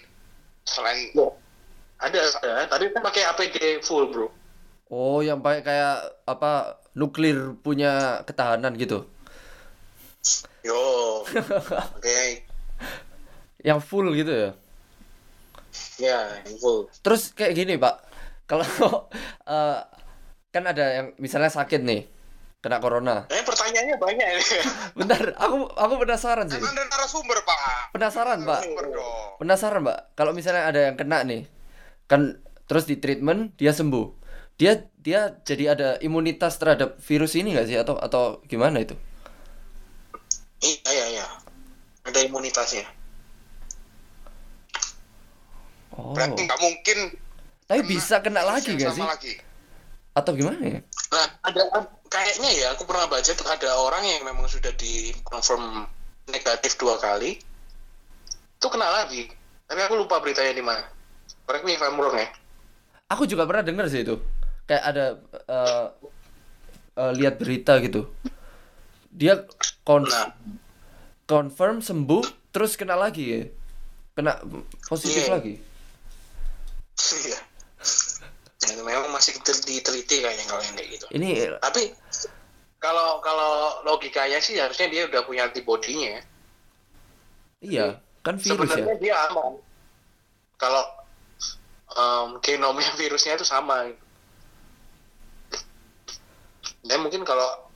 selain ada ada tapi kan pakai APD full bro oh yang pakai kayak apa nuklir punya ketahanan gitu. yo [LAUGHS] oke Yang full gitu ya. ya yang full Terus kayak gini, Pak. [LAUGHS] Kalau eh, kan ada yang misalnya sakit nih, kena corona. eh pertanyaannya banyak ini [LAUGHS] Bentar, aku aku penasaran sih. kan narasumber pak Penasaran, Pak. Penasaran, Mbak. Kalau misalnya ada yang kena nih, kan terus di treatment dia sembuh. Dia dia jadi ada imunitas terhadap virus ini nggak sih atau atau gimana itu? iya iya iya ada imunitasnya Oh. berarti nggak mungkin Tapi kena bisa kena lagi nggak sama sih? lagi. Atau gimana ya? Nah, ada kayaknya ya aku pernah baca tuh ada orang yang memang sudah di confirm negatif dua kali itu kena lagi. Tapi aku lupa beritanya di mana. Correct me if I'm wrong ya. Aku juga pernah dengar sih itu. Kayak ada eh, eh, lihat berita gitu. Dia kon Nah, confirm sembuh terus kena lagi ya. Kena positif Iya. lagi. iya. Ya, memang masih tel- diteliti kayaknya kalau yang kayak gitu. Ini Tapi kalau kalau logikanya sih harusnya dia udah punya antibodinya ya. iya, kan virus ya. Sebenarnya dia aman. Kalau em, genomnya [LAUGHS] virusnya itu sama. Dan mungkin kalau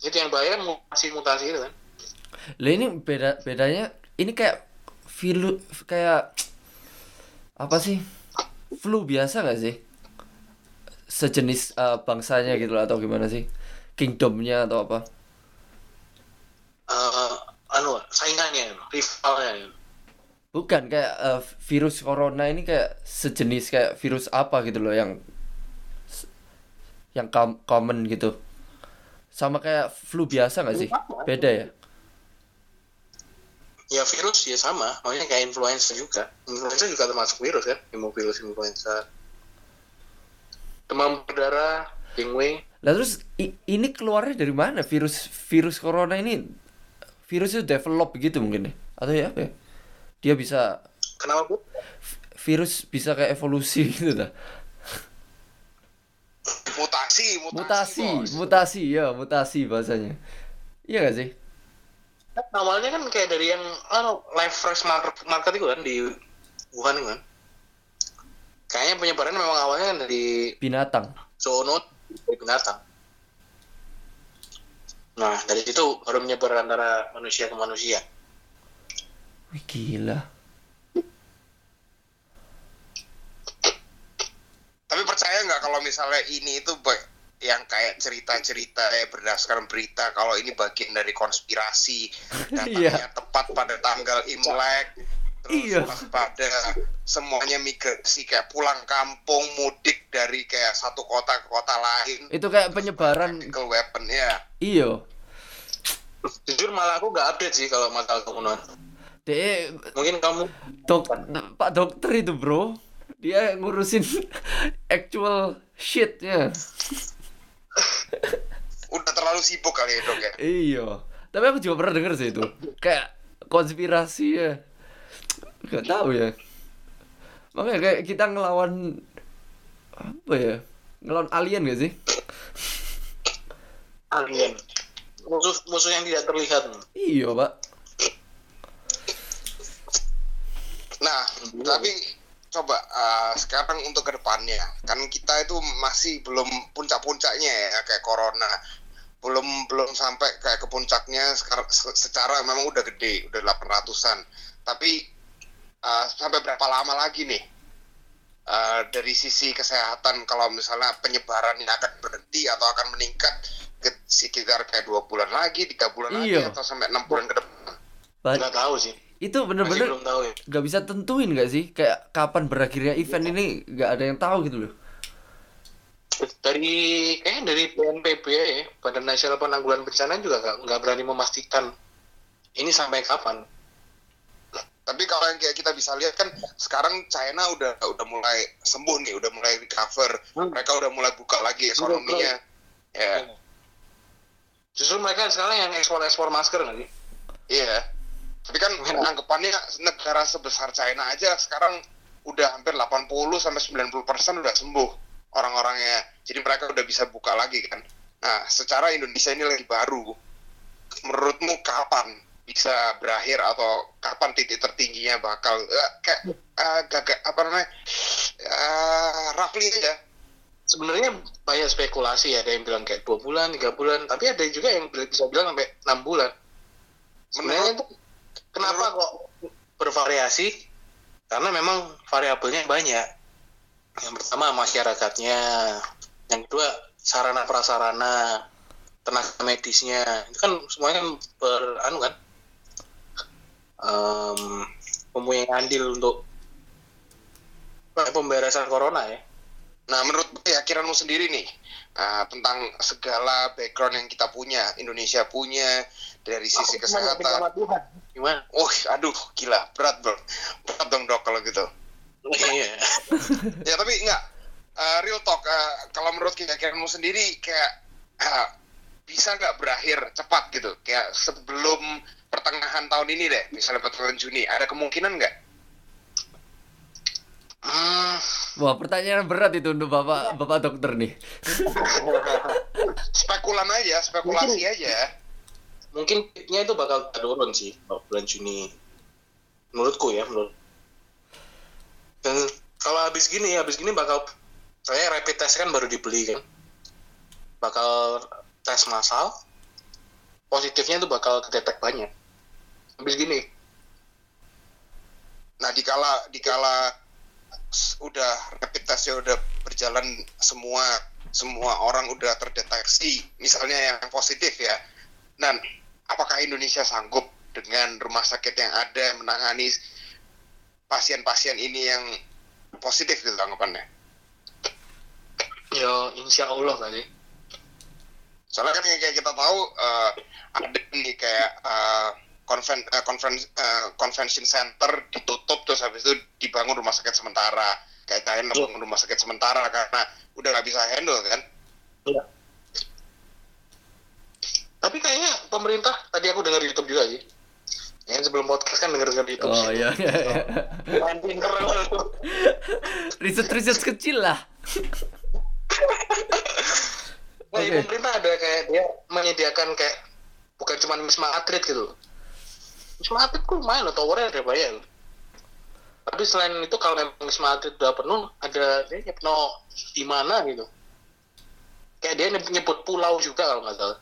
itu yang bahaya mutasi-mutasi itu kan. Lah ini beda bedanya ini kayak virus kayak apa sih? Flu biasa nggak sih? Sejenis eh, bangsanya gitu lah atau gimana sih? Kingdomnya atau apa? Eh, anu saingannya, rivalnya. Bukan kayak eh, virus corona ini kayak sejenis kayak virus apa gitu loh yang yang com- common gitu. Sama kayak flu biasa nggak sih? Beda ya? Ya virus ya sama, makanya kayak influenza juga. Influenza juga termasuk virus kan, hemovirus influenza. Demam berdarah, dengue, Lah terus i- ini keluarnya dari mana virus virus corona ini? Virus itu develop gitu mungkin ya? Atau ya apa ya? Dia bisa kenapa bu? virus bisa kayak evolusi gitu dah. mutasi mutasi, Mutasi, bos. mutasi ya, mutasi bahasanya. Iya gak sih? Kan awalnya kan kayak dari yang anu live fresh market, market itu kan di Wuhan kan. Kayaknya penyebaran memang awalnya kan dari Binatang. zoonoid dari binatang. Nah, dari situ baru menyebar antara manusia ke manusia. Wih gila. tapi percaya nggak kalau misalnya ini itu yang kayak cerita-cerita ya berdasarkan berita kalau ini bagian dari konspirasi [LAUGHS] datangnya Iya. tepat pada tanggal Imlek terus Iya. pada semuanya migrasi kayak pulang kampung mudik dari kayak satu kota ke kota lain Itu kayak penyebaran tactical weapon ya iyo. Jujur malah aku nggak update sih kalau masalah kebunuhan. Dek Mungkin kamu dok Pak dokter itu, Bro. Dia ngurusin [LAUGHS] actual shitnya. [LAUGHS] udah terlalu sibuk kali ya dok ya Iya. Tapi aku juga pernah denger sih itu. Kayak konspirasi ya. Gak tahu ya. Makanya kayak kita ngelawan apa ya? Ngelawan alien gak sih? alien. Musuh musuh yang tidak terlihat. Iya, Pak. Nah, tapi coba uh, sekarang untuk ke depannya, kan kita itu masih belum puncak-puncaknya ya kayak corona, belum belum sampai kayak ke puncaknya sekarang se- secara memang udah gede, udah 800-an. Tapi uh, sampai berapa lama lagi nih? Uh, dari sisi kesehatan kalau misalnya penyebarannya akan berhenti atau akan meningkat ke sekitar kayak dua bulan lagi, tiga bulan lagi Iya. atau sampai enam bulan ke depan. Ba- nggak tahu sih itu bener-bener belum tahu ya nggak bisa tentuin nggak sih kayak kapan berakhirnya event ini nggak ada yang tahu gitu loh dari kayaknya dari BNPB ya Badan Nasional Penanggulangan Bencana juga nggak berani memastikan ini sampai kapan kayak kita bisa lihat kan sekarang China udah udah mulai sembuh nih, udah mulai recover. Hmm. Mereka udah mulai buka lagi ekonominya. Ya, justru mereka sekarang yang ekspor ekspor masker sih iya. Tapi kan anggapannya negara sebesar China aja sekarang udah hampir 80 sampai 90 persen udah sembuh orang-orangnya. Jadi mereka udah bisa buka lagi kan. Nah, secara Indonesia ini lagi baru. Menurutmu kapan bisa berakhir atau kapan titik tertingginya bakal eh, kayak gagal apa namanya eh, roughly aja. Sebenarnya banyak spekulasi ya ada yang bilang kayak dua bulan tiga bulan tapi ada juga yang bisa bilang sampai enam bulan. Sebenarnya itu kenapa kok bervariasi? Karena memang variabelnya banyak. Yang pertama masyarakatnya. Yang kedua sarana prasarana tenaga medisnya. Itu kan semuanya kan ber anu kan em, mempunyai andil untuk pemberesan corona ya Nah, menurut keyakinanmu sendiri nih uh, tentang segala background yang kita punya, Indonesia punya dari sisi kesehatan. gimana Wah, aduh, gila, berat bro, berat dong dok kalau gitu. iya [LAUGHS] Ya tapi enggak, uh, real talk. uh, kalau menurut keyakinanmu sendiri, kayak uh, bisa nggak berakhir cepat gitu? Kayak sebelum pertengahan tahun ini deh, misalnya pertengahan Juni, ada kemungkinan nggak? Hmm, wah pertanyaan berat itu untuk bapak bapak dokter nih [LAUGHS] Spekulan aja, spekulasi Mungkin. aja. mungkin peaknya itu bakal turun sih bulan Juni menurutku ya menurut dan kalau habis gini habis gini bakal saya rapid test kan baru dibeli kan bakal tes massal positifnya itu bakal kedetek banyak habis gini Nah, dikala dikala udah rapid testnya udah berjalan semua semua orang udah terdeteksi misalnya yang positif ya. Dan apakah Indonesia sanggup dengan rumah sakit yang ada menangani pasien-pasien ini yang positif gitu anggapannya? ya insya Allah kali Soalnya kan yang kayak kita tahu eh, ada nih kayak eh, konven, eh, konven, eh, convention center ditutup terus habis itu dibangun rumah sakit sementara kayak Iya. bangun rumah sakit sementara karena udah nggak bisa handle kan Iya. Tapi kayaknya pemerintah tadi aku dengar di YouTube juga sih. Ya, sebelum podcast kan denger denger di YouTube. oh sih. iya. Main pinter. riset riset kecil lah [LAUGHS] Oke. pemerintah ada kayak dia menyediakan kayak bukan cuma wisma atlet gitu. Wisma atlet kok lumayan loh, towernya ada banyak. Tapi selain itu kalau memang wisma atlet udah penuh, ada dia penuh di mana gitu. Kayak dia nyebut, pulau juga kalau nggak salah.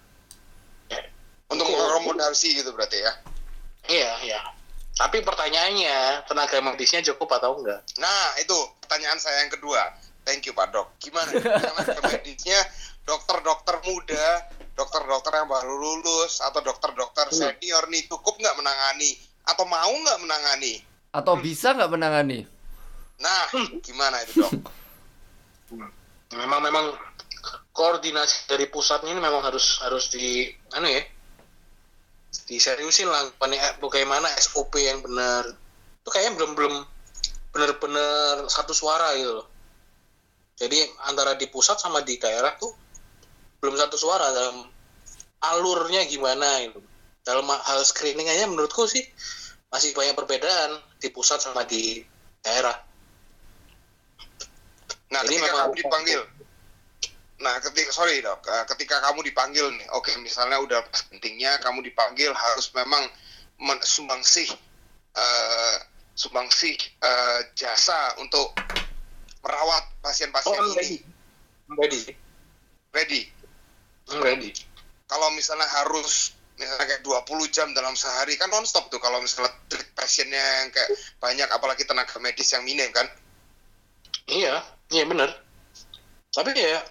untuk Oke. mengakomodasi gitu berarti ya Iya, iya. Tapi pertanyaannya, tenaga medisnya cukup atau enggak? nah itu pertanyaan saya yang kedua thank you Pak Dok gimana [LAUGHS] karena medisnya dokter-dokter muda dokter-dokter yang baru lulus atau dokter-dokter Hmm. senior nih cukup nggak menangani? Atau mau nggak menangani? Atau bisa nggak menangani? Nah, gimana itu dok? Memang memang koordinasi dari pusatnya ini memang harus harus di anu ya diseriusin lah Bagaimana- bagaimana SOP yang benar. Itu kayaknya belum belum benar-benar satu suara gitu loh. Jadi antara di pusat sama di daerah tuh belum satu suara dalam alurnya gimana gitu. Dalam hal screening aja menurutku sih masih banyak perbedaan di pusat sama di daerah. Nah, Jadi ketika memang- kamu dipanggil, nah ketika sorry dok, eh, ketika kamu dipanggil nih, oke misalnya udah pentingnya kamu dipanggil harus memang sumbangsih, eh, sumbangsih eh, jasa untuk merawat pasien-pasien Oh, ini. ready. Ready. Ready Kalau misalnya harus misalnya kayak 20 jam dalam sehari kan nonstop tuh kalau misalnya treat pasiennya yang kayak banyak apalagi tenaga medis yang minim kan Iya, iya bener. Tapi ya,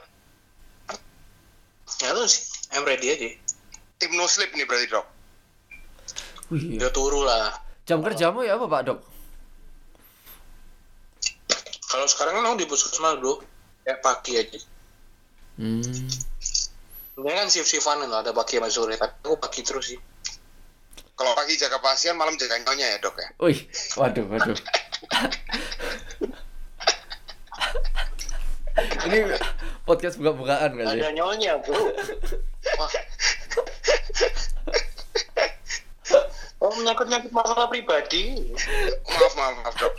ya lu sih, I'm ready aja. tim no sleep nih berarti dok Wih. dia turu lah Jam kerjamu ya apa Pak Dok? kalau sekarang memang di puskesmas bro kayak pagi aja Hmm. Ini kan shift shiftan kan ada pagi sama sore tapi aku pagi terus sih Kalau pagi jaga pasien, malam jaga nyonya ya dok ya. Wih, waduh, waduh. Ini podcast buka-bukaan gak sih? ada nyonya bro wah oh menyangkut nyangkut masalah pribadi Maaf maaf maaf dok.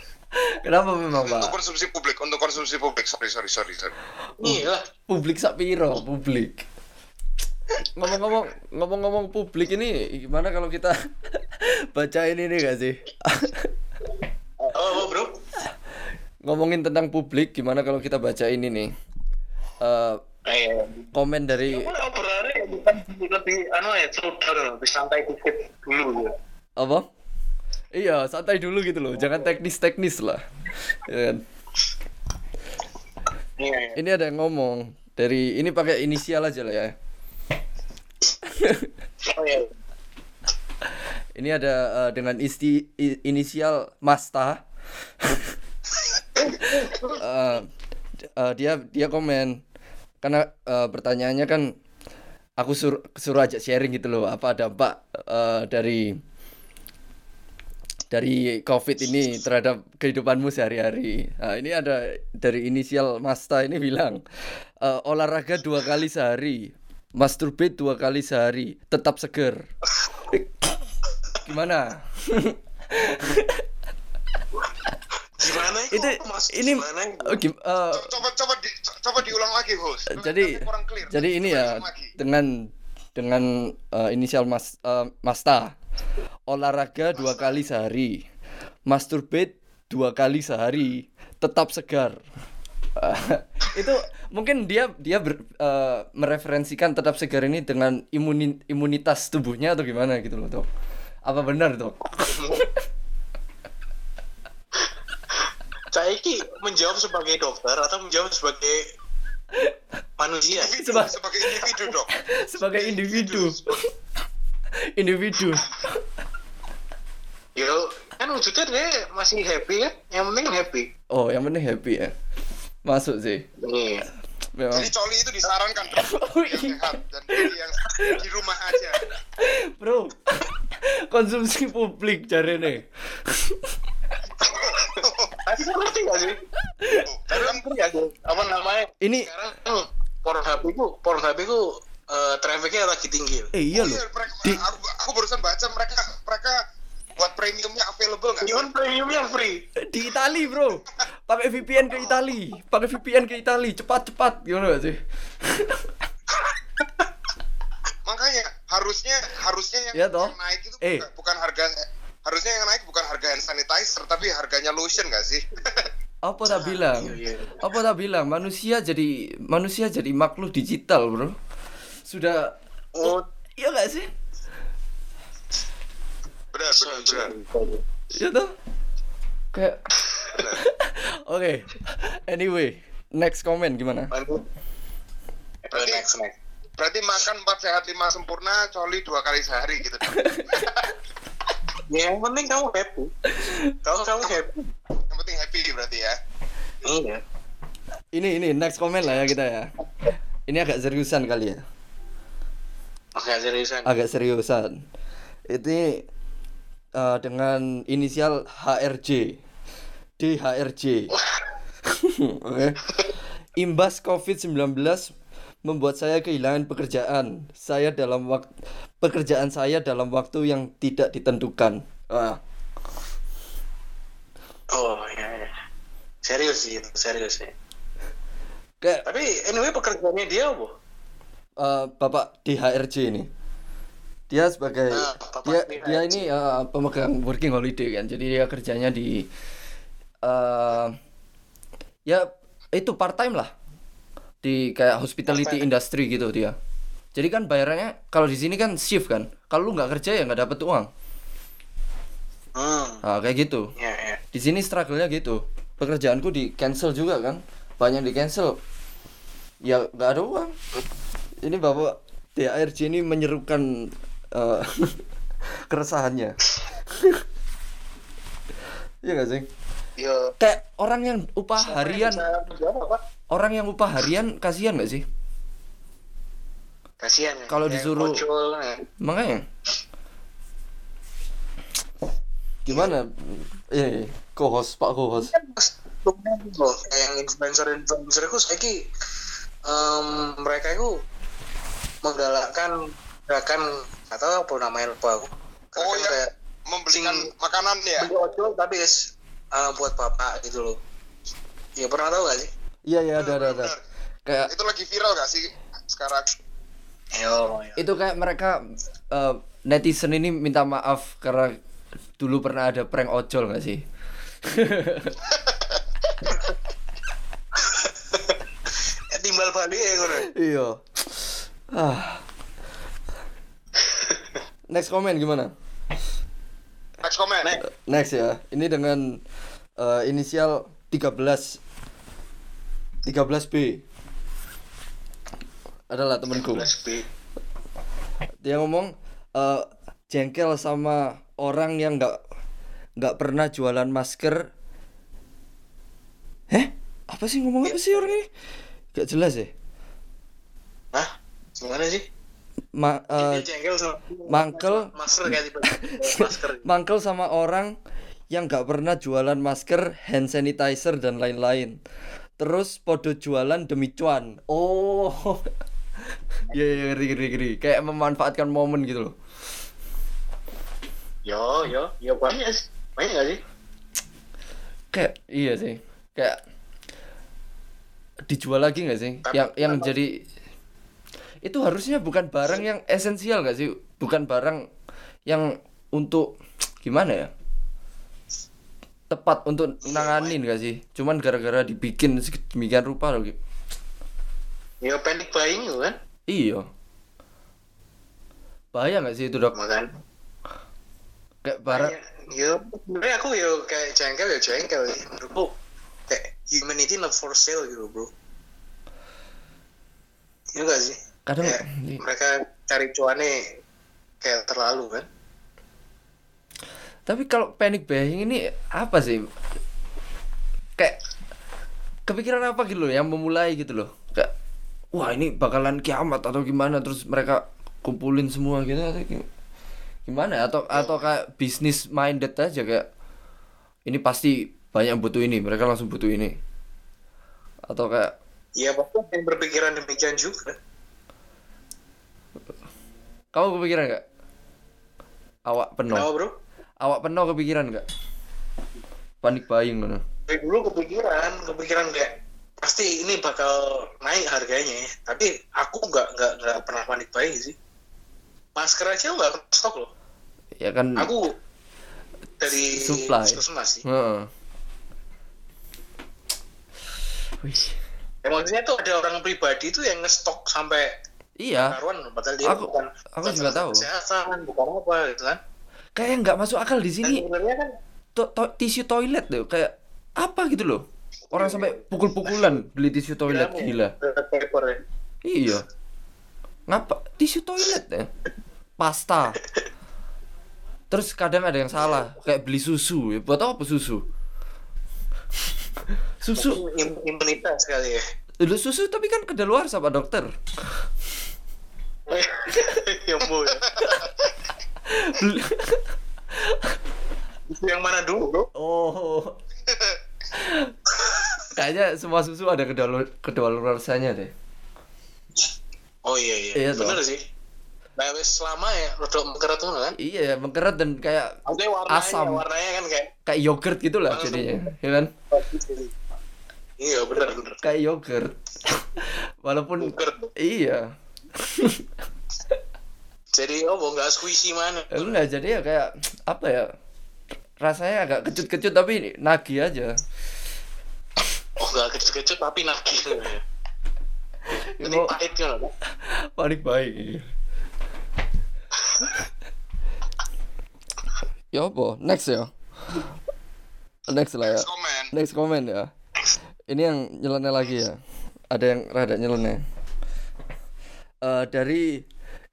Kenapa memang Untuk Pak? konsumsi publik, untuk konsumsi publik. Sorry sorry sorry sorry. iya lah Publik sak piro, publik. Ngomong-ngomong ngomong-ngomong publik ini gimana kalau kita [LAUGHS] bacain ini gak sih? oh, oh bro Ngomongin tentang publik gimana kalau kita bacain ini? Eh, eh komen dari bukan lebih anu ya saudara lebih santai dikit dulu ya. apa? Iya, santai dulu gitu loh. Jangan teknis-teknis lah. Ya kan? Iya. Ini ada yang ngomong dari ini pakai inisial aja lah ya. Ini ada eh, dengan isti inisial Masta. Eh, eh, dia dia komen karena eh, pertanyaannya kan aku sur suruh sharing gitu loh apa dampak eh, dari dari COVID ini terhadap kehidupanmu sehari-hari. Nah, ini ada dari inisial Masta ini bilang eh, olahraga dua kali sehari, masturbate dua kali sehari, tetap seger. Gimana? Gimana itu? itu Mas, ini gimana itu? oh, eh, Coba coba di, coba diulang lagi host. jadi jadi ini ya dengan dengan eh, inisial Mas eh, Masta olahraga dua kali sehari masturbate dua kali sehari tetap segar [LAUGHS] itu mungkin dia dia ber- eh, mereferensikan tetap segar ini dengan imuni- imunitas tubuhnya atau gimana gitu loh dok apa benar dok [LAUGHS] Saya ini menjawab sebagai dokter atau menjawab sebagai manusia? [LAUGHS] Seba- sebagai individu dok. sebagai individu individu Yo, kan wujudnya dia masih happy ya. Yang penting happy. oh yang penting happy ya masuk sih memang Jadi coli itu disarankan dok. [LAUGHS] Oh, Yang iya. sehat dan yang di rumah aja. bro [LAUGHS] konsumsi publik cari nih Tapi kan ngerti gak sih? Tapi kan ngerti gak sih? Apa namanya? ini Sekarang hmm, Pornhub itu, Pornhub itu eh, trafficnya lagi tinggi. eh iya loh Iya, mereka, di aku, aku barusan baca mereka mereka buat premiumnya available nggak? Iwan premiumnya free. di Itali bro pakai VPN ke Itali pakai VPN ke Itali cepat cepat gimana gak sih [LAUGHS] Makanya harusnya harusnya yang, toh. yang naik itu Eh. bukan, bukan harga harusnya yang naik bukan harga hand sanitizer tapi harganya lotion nggak sih? [LAUGHS] apa tak bilang Iya, iya. apa tak bilang manusia jadi manusia jadi makhluk digital bro sudah Oh, iya gak sih benar benar benar. Iya tuh kayak [LAUGHS] oke anyway next comment gimana. Eh, next, next. Berarti makan empat sehat lima sempurna, coli dua kali sehari gitu. [LAUGHS] Ya, yang penting kamu happy. Kalau kamu happy, yang penting happy berarti ya. iya. ini ini next comment lah ya kita ya ini agak seriusan kali ya Oke, seriusan. agak seriusan ini eh, dengan inisial HRJ DHRJ [LAUGHS] oke. Imbas COVID-19 membuat saya kehilangan pekerjaan. Saya dalam waktu pekerjaan saya dalam waktu yang tidak ditentukan. Ah. Oh, iya, iya. Serius sih, itu, serius sih. kayak Tapi anyway pekerjaannya dia apa? eh, Bapak DHRJ ini dia sebagai Ah, Bapak dia dia ini eh, pemegang working holiday kan. Jadi dia kerjanya di eh ya itu part time lah. Di kayak hospitality industry gitu dia. Jadi kan bayarannya kalau di sini kan shift kan. Kalau lu nggak kerja ya nggak dapet uang. Hmm, nah kayak gitu. Iya, iya. di sini struggle-nya gitu. Pekerjaanku di cancel juga kan. Banyak di cancel. Ya nggak ada uang. Ini bapak DARJ ini menyerukan eh, [LAUGHS] keresahannya [LAUGHS] iya gak sih Yo. kayak orang yang upah harian Bisa menjawab apa? orang yang upah harian kasihan gak sih Kasihan. ya. Kalau disuruh- ojol, ya. makanya gimana eh co-host pak co-host kan yang influencer influencer itu saya ki mereka itu menggalakkan gerakan atau apa namanya lupa aku. Oh Gerakan ya, kayak membelikan sing- makanan ya. beli ojol tapi es eh, buat bapak gitu loh. Ya pernah tahu gak sih? Iya iya ada ada ada. Kayak Itu lagi viral gak sih sekarang? yo itu kayak mereka eh, netizen ini minta maaf karena dulu pernah ada prank ojol gak sih? Ya, [LAUGHS] timbal balik ya gue iya. Ah next comment gimana Next comment. Next. next ya ini dengan eh, inisial 13 13B adalah temanku dia ngomong eh, jengkel sama orang yang nggak nggak pernah jualan masker Heh? apa sih ngomong apa sih orang ini gak jelas ya Hah? Gimana sih? Ma, jengkel sama mangkel masker kayak tiba [LAUGHS] masker. mangkel sama orang yang nggak pernah jualan masker, hand sanitizer dan lain-lain. Terus podo jualan demi cuan. Oh. [LAUGHS] Iya iya ngeri ngeri ngeri. Kayak memanfaatkan momen gitu loh. Yo yo yo banyak. Banyak gak sih? Kayak iya sih. Kayak dijual lagi nggak sih? Tapi- Yang yang jadi itu harusnya bukan barang yang esensial nggak sih? Bukan barang yang untuk gimana ya? Tepat untuk nanganin gak sih? Cuman gara-gara dibikin sedemikian rupa loh. Ki. Yo panic buying kan? Iya. Bahaya gak sih itu dok? Makan. Kayak barang Yo, sebenarnya aku yo kayak jengkel ya jengkel. Menurutku kayak humanity not for sale gitu bro. Iya gak sih? Kadang Kayak mereka cari cuannya kayak terlalu kan? Tapi kalau panic buying ini apa sih? Kayak kepikiran apa gitu loh yang memulai gitu loh. Kayak wah ini bakalan kiamat atau gimana terus mereka kumpulin semua gitu atau gi- gimana ya? atau atau kayak bisnis minded aja kayak ini pasti banyak butuh ini, mereka langsung butuh ini. Atau kayak Iya, pasti yang berpikiran demikian juga. Kamu kepikiran nggak? Awak penuh. Kenapa bro? Awak penuh kepikiran nggak? Panik buying ngono. Dari dulu kepikiran, kepikiran kayak pasti ini bakal naik harganya. ya. Tapi aku nggak nggak nggak pernah panik buying sih. Masker aja nggak stok loh. Ya kan Aku dari Supply. sih. Heeh. Wih. Ya, maksudnya tuh ada orang pribadi tuh yang ngestok sampai Iya, karuan padahal dia Aku- bukan aku juga tahu. kesehatan bukan apa gitu kan kayak nggak masuk akal di sini. sebenarnya kan To- to- tisu toilet deh, kayak apa gitu loh. Orang sampai pukul-pukulan beli tisu toilet Gila, gila. toilet paper ya Iya. Ngapa? Tisu toilet ya. Pasta. Terus kadang ada yang salah, kayak beli susu. Ya, buat apa susu? susu, Im- imunitas kali ya susu tapi kan kedaluar sama dokter. Yang bu ya yang mana dulu Oh. Kayaknya semua susu ada kedalur kedaluarsanya deh. oh iya iya, Iya, bener toh. sih nah selama ya rodok mengkeret tuh kan Iya, mengkeret dan kayak warnanya Asam. warnanya kan kayak kayak yogurt gitu lah jadinya, ya kan? iya bener bener Kayak yogurt. [LAUGHS] Walaupun Yogurt. iya. [LAUGHS] jadi oh nggak squishy mana Enggak, jadi ya kayak apa ya? Rasanya agak kecut-kecut tapi nagih aja. oh nggak kecil-kecil tapi nagih [LAUGHS] ini Mau- pahit kan panik [LAUGHS] baik. ya apa? Next ya. Next lah ya. Next comment. Next comment ya. Ini yang nyeleneh lagi ya. Ada yang rada nyeleneh. Eh dari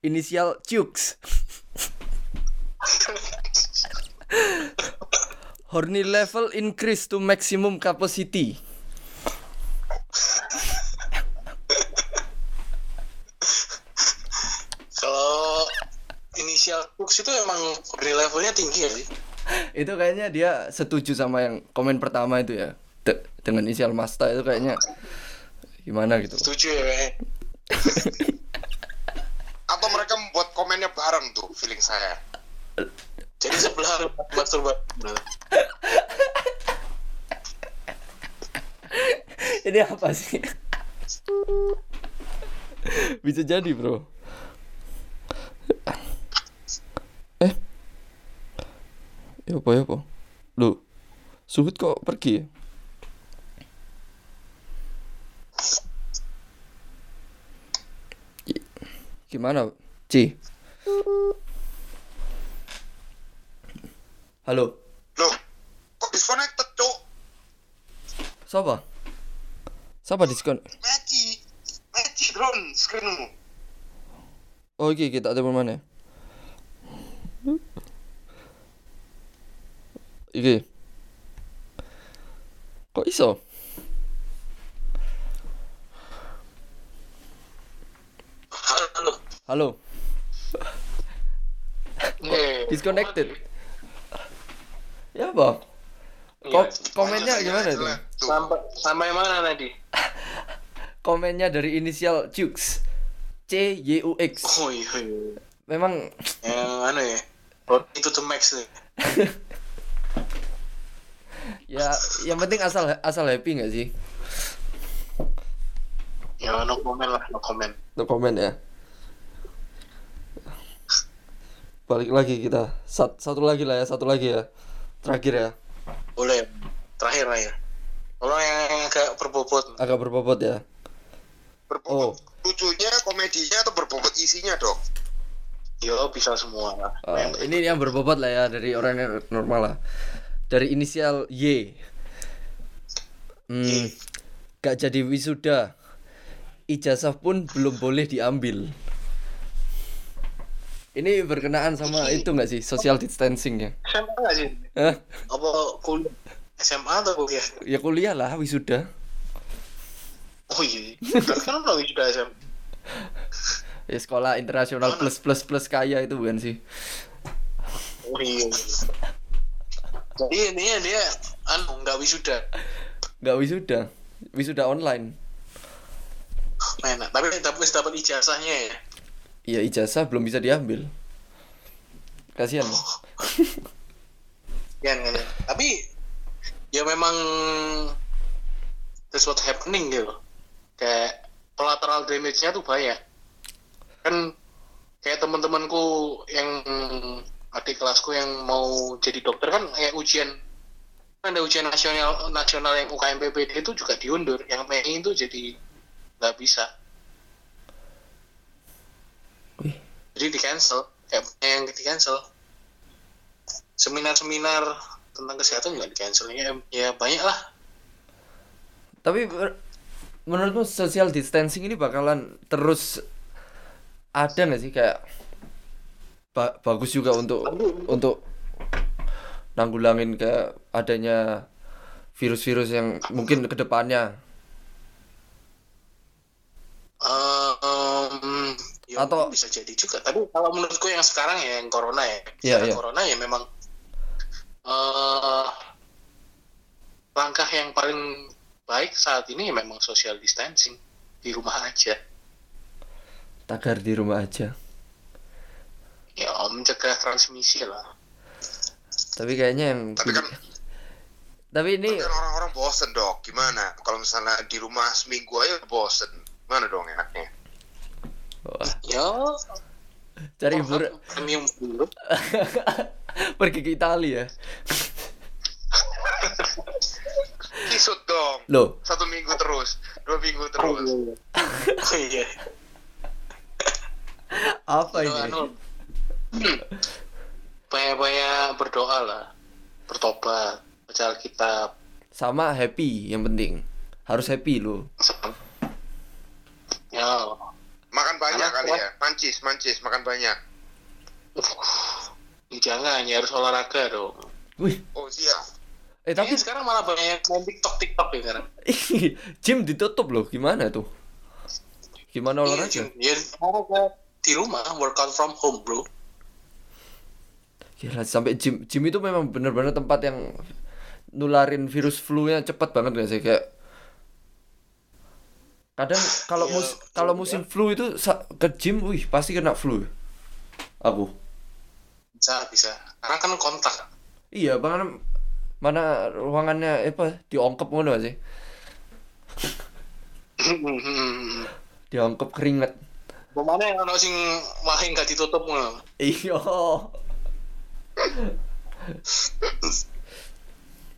inisial Cukes. [LAUGHS] Horny level increase to maximum capacity. Kalau inisial Cooks itu emang horny levelnya tinggi ya sih. itu kayaknya dia setuju sama yang komen pertama itu ya. De- dengan inisial Masta itu kayaknya gimana gitu. Setuju ya. [LAUGHS] Atau mereka membuat komennya bareng tuh, feeling saya. Jadi sebelah masturbat. Ini apa sih? Bisa jadi, Bro. Eh. Ya apa ya apa? Loh. Suhut kok pergi ya? Gimana, Ci? Halo. Loh, kok disconnected, Cuk? Siapa? Siapa diskon? Meci. Meci drone screenmu. Oh iki kita ada mana? Iki. Kok iso? Halo. Halo, Eh, disconnected. Ya, Bang. Ko- komennya gimana itu? Jelek tuh. Sampai sampai mana tadi? [LAUGHS] Komennya dari inisial Jux. C Y U X. Oh iya, iya. Memang yang anu ya. Road itu to max nih. [LAUGHS] ya yang penting asal asal happy nggak sih? Ya no comment lah, no comment. No komen ya. Balik lagi kita. Sat- satu lagi lah ya, satu lagi ya. Terakhir ya. Boleh. Terakhir lah ya. Tolong yang, agak berbobot. Agak berbobot ya. Berbobot Oh. lucunya, komedinya, atau berbobot isinya, dok? Yo bisa semua lah. Yang- ini yang berbobot lah ya dari orang yang normal lah. Dari inisial Y. Hmm, gak jadi wisuda. Ijazah pun belum boleh diambil. Ini berkenaan sama itu nggak sih social distancing ya? SMA nggak sih? Hah? Apa kuliah? SMA atau kuliah? Ya kuliah lah wisuda. Oh iya. Kan udah sudah SMA. Ya sekolah internasional plus plus plus kaya itu bukan sih? Oh iya. Jadi intinya dia anu nggak wisuda. Nggak wisuda, wisuda online. Enak. Tapi tapi dapat ijazahnya ya. Ya ijazah belum bisa diambil. Kasihan. [LAUGHS] Kan. Tapi ya memang that's what happening gitu. Kayak collateral damage-nya tuh banyak. Kan kayak teman-temanku yang adik kelasku yang mau jadi dokter kan kayak ujian kan ada ujian nasional nasional yang UKM PPD itu juga diundur yang Mei itu jadi nggak bisa Wih. Jadi di cancel kayak yang di cancel. Seminar-seminar tentang kesehatan juga di cancel. Ya, ya banyak lah. Tapi menurutmu social distancing ini bakalan terus ada nggak sih? Kayak ba- bagus juga untuk untuk nanggulangin ke adanya virus-virus yang mungkin ke depannya em, ya Atau- bisa jadi juga tapi kalau menurutku yang sekarang ya yang corona ya Sekarang iya. corona ya memang eh langkah yang paling baik saat ini ya memang social distancing di rumah aja tagar di rumah aja. ya mencegah transmisi lah Tapi kayaknya yang Tapi kan, tapi ini orang-orang bosen, dok. Gimana? Kalau misalnya di rumah seminggu aja bosen. Mana dong enaknya? Wah, ya cari hiburan premium dulu [LAUGHS] pergi ke Italia ya. [LAUGHS] Kisut dong. Loh, Satu minggu terus, dua minggu terus. oh iya [LAUGHS] apa Itu ini? anu banyak-banyak berdoa lah bertobat baca Alkitab Sama happy yang penting. Harus happy lo. ya Makan banyak Karena kali kuat. ya. Mancis, mancis, makan banyak. uh, jangan ya harus olahraga dong Wih, Oh siap. Eh tapi Kayaknya sekarang malah banyak yang main TikTok TikTok ya sekarang. [LAUGHS] gym ditutup loh, gimana tuh? Gimana Iya, olahraga? Jim. Ya, olahraga di rumah, workout from home, bro. Gila, sampai gym gym itu memang benar-benar tempat yang nularin virus flu-nya cepat banget gak sih kayak kadang kalau Iya, mus kalau musim flu itu ke gym, wih pasti kena flu. Aku. Bisa, bisa. Karena kan kontak. Iya, mana mana ruangannya eh, apa diongkep ngono gak sih? [LAUGHS] Diongkep keringet. Bagaimana yang ono sing wahin gak ditutup ngono. Iya.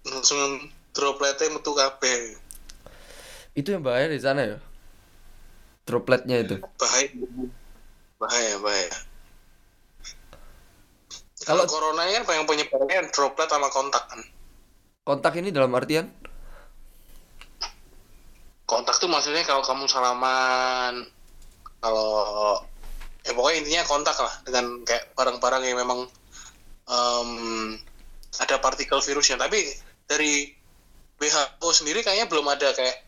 Langsung dropletnya metu kabeh. Itu yang bahaya di sana ya. Dropletnya itu. Bahaya. Bahaya, bahaya. Kalau- corona kan yang penyebarannya droplet sama kontak kan. Kontak ini dalam artian Kontak tuh maksudnya kalau kamu salaman, kalau ya pokoknya intinya kontak lah dengan kayak barang-barang yang memang em, ada partikel virusnya. Tapi dari WHO sendiri kayaknya belum ada kayak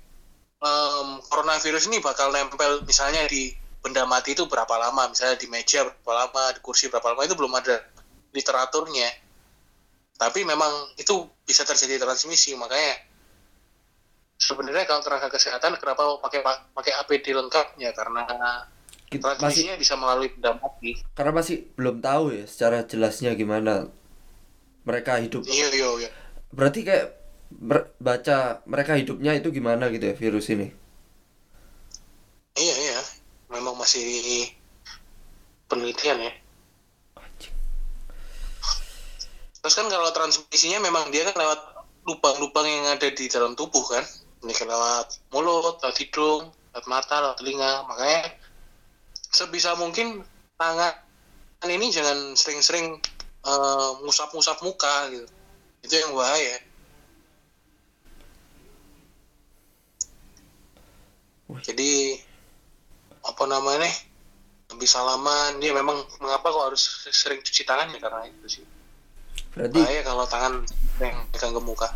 em, coronavirus ini bakal nempel misalnya di benda mati itu berapa lama, misalnya di meja berapa lama, di kursi berapa lama itu belum ada literaturnya. Tapi memang itu bisa terjadi transmisi, makanya sebenarnya kalau tenaga kesehatan kenapa pakai pakai APD lengkap ya karena kita masih transmisinya bisa melalui benda mati. karena masih belum tahu ya secara jelasnya gimana mereka hidup. Iya iya iya. Berarti kayak baca mereka hidupnya itu gimana gitu ya virus ini. Iya iya. Memang masih penelitian ya. Terus kan kalau transmisinya memang dia kan lewat lubang-lubang yang ada di dalam tubuh kan. Ini kan lewat mulut, lewat hidung, lewat mata, lewat telinga. Makanya sebisa mungkin tangan ini jangan sering-sering eh, ngusap-ngusap muka gitu. Itu yang bahaya. Jadi apa namanya lebih salaman. Dia memang mengapa kok harus sering cuci tangan ya? Karena itu sih. Berarti bahaya kalau tangan yang pegang ke muka.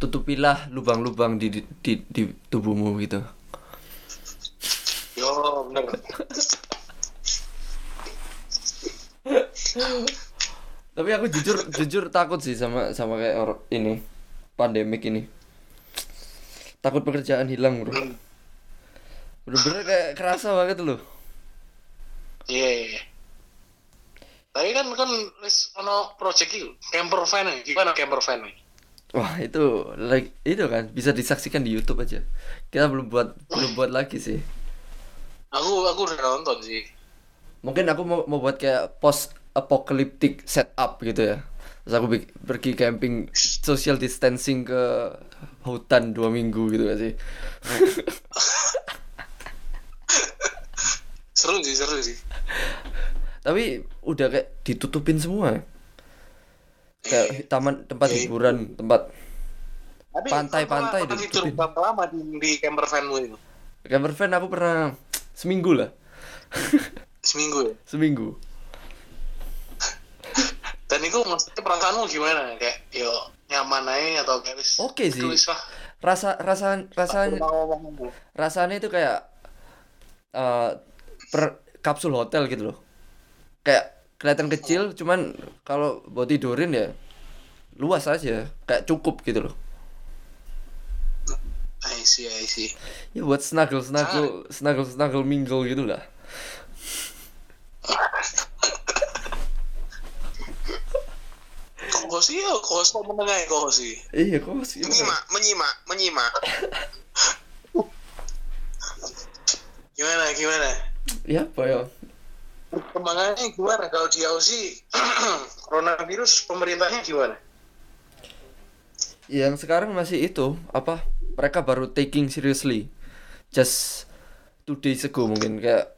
tutupilah lubang-lubang di, di di di tubuhmu gitu. yo bener. Tapi aku jujur jujur takut sih sama sama kayak or- ini pandemik ini. Takut pekerjaan hilang, Bro. Bener-bener kayak kerasa banget loh. iya iya, iya. tapi kan kan wis ono project itu camper van gimana camper van? Wah, itu like itu kan bisa disaksikan di YouTube aja. Kita belum buat belum buat lagi sih. aku aku udah nonton sih Mungkin aku mau mau buat kayak post apocalyptic setup gitu ya. Terus aku pergi camping social distancing ke hutan dua minggu gitu gak sih? [LAUGHS] seru sih seru sih Tapi udah kayak ditutupin semua. ya. Kayak taman tempat Iya, hiburan, tempat tapi Pantai-pantai kamu pernah tidur berapa lama di, di camper vanmu itu camper van aku pernah seminggu lah. [LAUGHS] seminggu ya seminggu. dan itu maksudnya perasaanmu gimana kayak yo nyaman aja atau kayak Oke sih. tulis lah Rasa rasa rasanya rasanya itu kayak eh, per kapsul hotel gitu loh. Kayak kelihatan kecil cuman kalau buat tidurin ya luas aja kayak cukup gitu loh. I see I see. Ya buat snuggle snuggle snuggle snuggle mingle gitu lah. Kok sih ya kok sih menengah ya kok sih iya kok sih menyimak menyimak menyimak [LAUGHS] gimana gimana ya apa ya? Perkembangannya gimana? Kalau di Aussie [CLEARS THROAT] coronavirus pemerintahnya gimana? Yang sekarang masih itu apa? Mereka baru taking seriously. Just two days ago mungkin kayak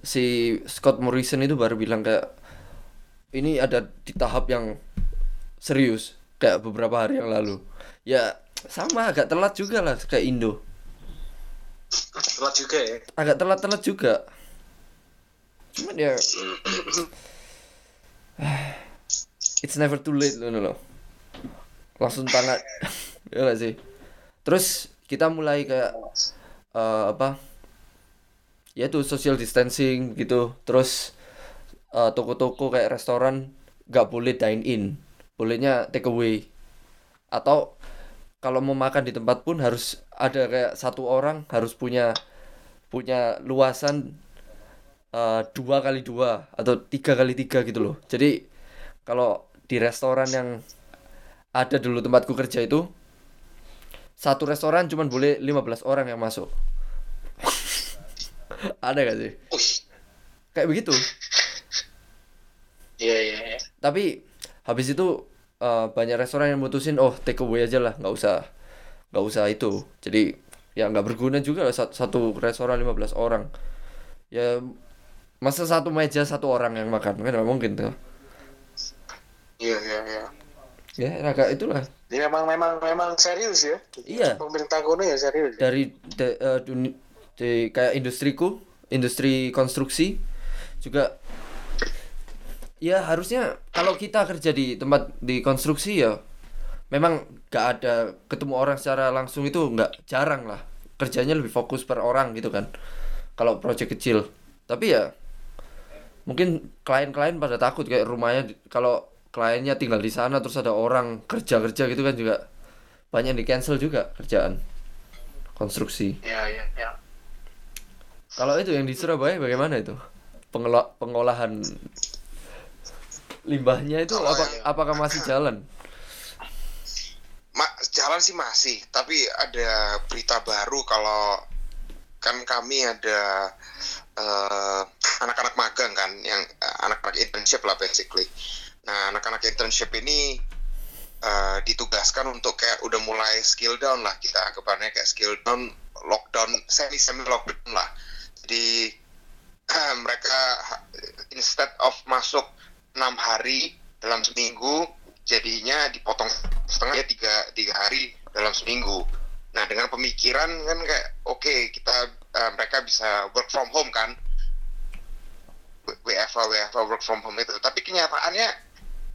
si Scott Morrison itu baru bilang kayak ini ada di tahap yang serius kayak beberapa hari yang lalu. Ya sama agak telat juga lah kayak Indo telat juga ya. Agak telat-telat juga. Cuman ya [SIGHS] it's never too late loh loh. Langsung tangan [LAUGHS] ya gak sih? Terus kita mulai kayak eh, apa? Ya itu social distancing gitu. Terus eh, toko-toko kayak restoran nggak boleh dine in. Bolehnya take away. Atau kalau mau makan di tempat pun harus ada kayak satu orang harus punya punya luasan eh, dua kali dua atau tiga kali tiga gitu loh jadi kalau di restoran yang ada dulu tempatku kerja itu satu restoran cuman boleh 15 orang yang masuk [LAUGHS] ada gak sih kayak begitu Iya iya. iya. tapi habis itu eh, banyak restoran yang mutusin oh take away aja lah nggak usah nggak usah itu jadi ya nggak berguna juga lah sat- satu restoran 15 orang ya masa satu meja satu orang yang makan kan nggak mungkin tuh Iya iya iya. ya agak itulah Jadi memang memang memang serius ya. Iya. Pemerintah kuno ya serius. ya. dari de- eh, duni- di kayak industriku industri konstruksi juga ya harusnya kalau kita kerja di tempat di konstruksi ya memang gak ada ketemu orang secara langsung itu nggak jarang lah. Kerjanya lebih fokus per orang gitu kan kalau proyek kecil. Tapi ya mungkin klien-klien pada takut kayak rumahnya kalau kliennya tinggal di sana terus ada orang kerja-kerja gitu kan juga banyak di cancel juga kerjaan konstruksi. Iya iya iya. kalau itu yang di Surabaya bagaimana itu? Pengelola- pengolahan limbahnya itu apa, apakah masih jalan ma- jalan sih masih, tapi ada berita baru kalau kan kami ada eh, anak-anak magang kan, yang eh, anak-anak internship lah basically. Nah, anak-anak internship ini eh, ditugaskan untuk kayak udah mulai skill down lah kita anggapannya kayak skill down, lockdown, semi semi lockdown lah. Jadi [CLEARS THROAT] mereka instead of masuk enam hari dalam seminggu jadinya dipotong setengah ya tiga tiga hari dalam seminggu. Nah dengan pemikiran kan kayak oke kita eh, mereka bisa work from home kan? WFA WFA work from home itu. Tapi kenyataannya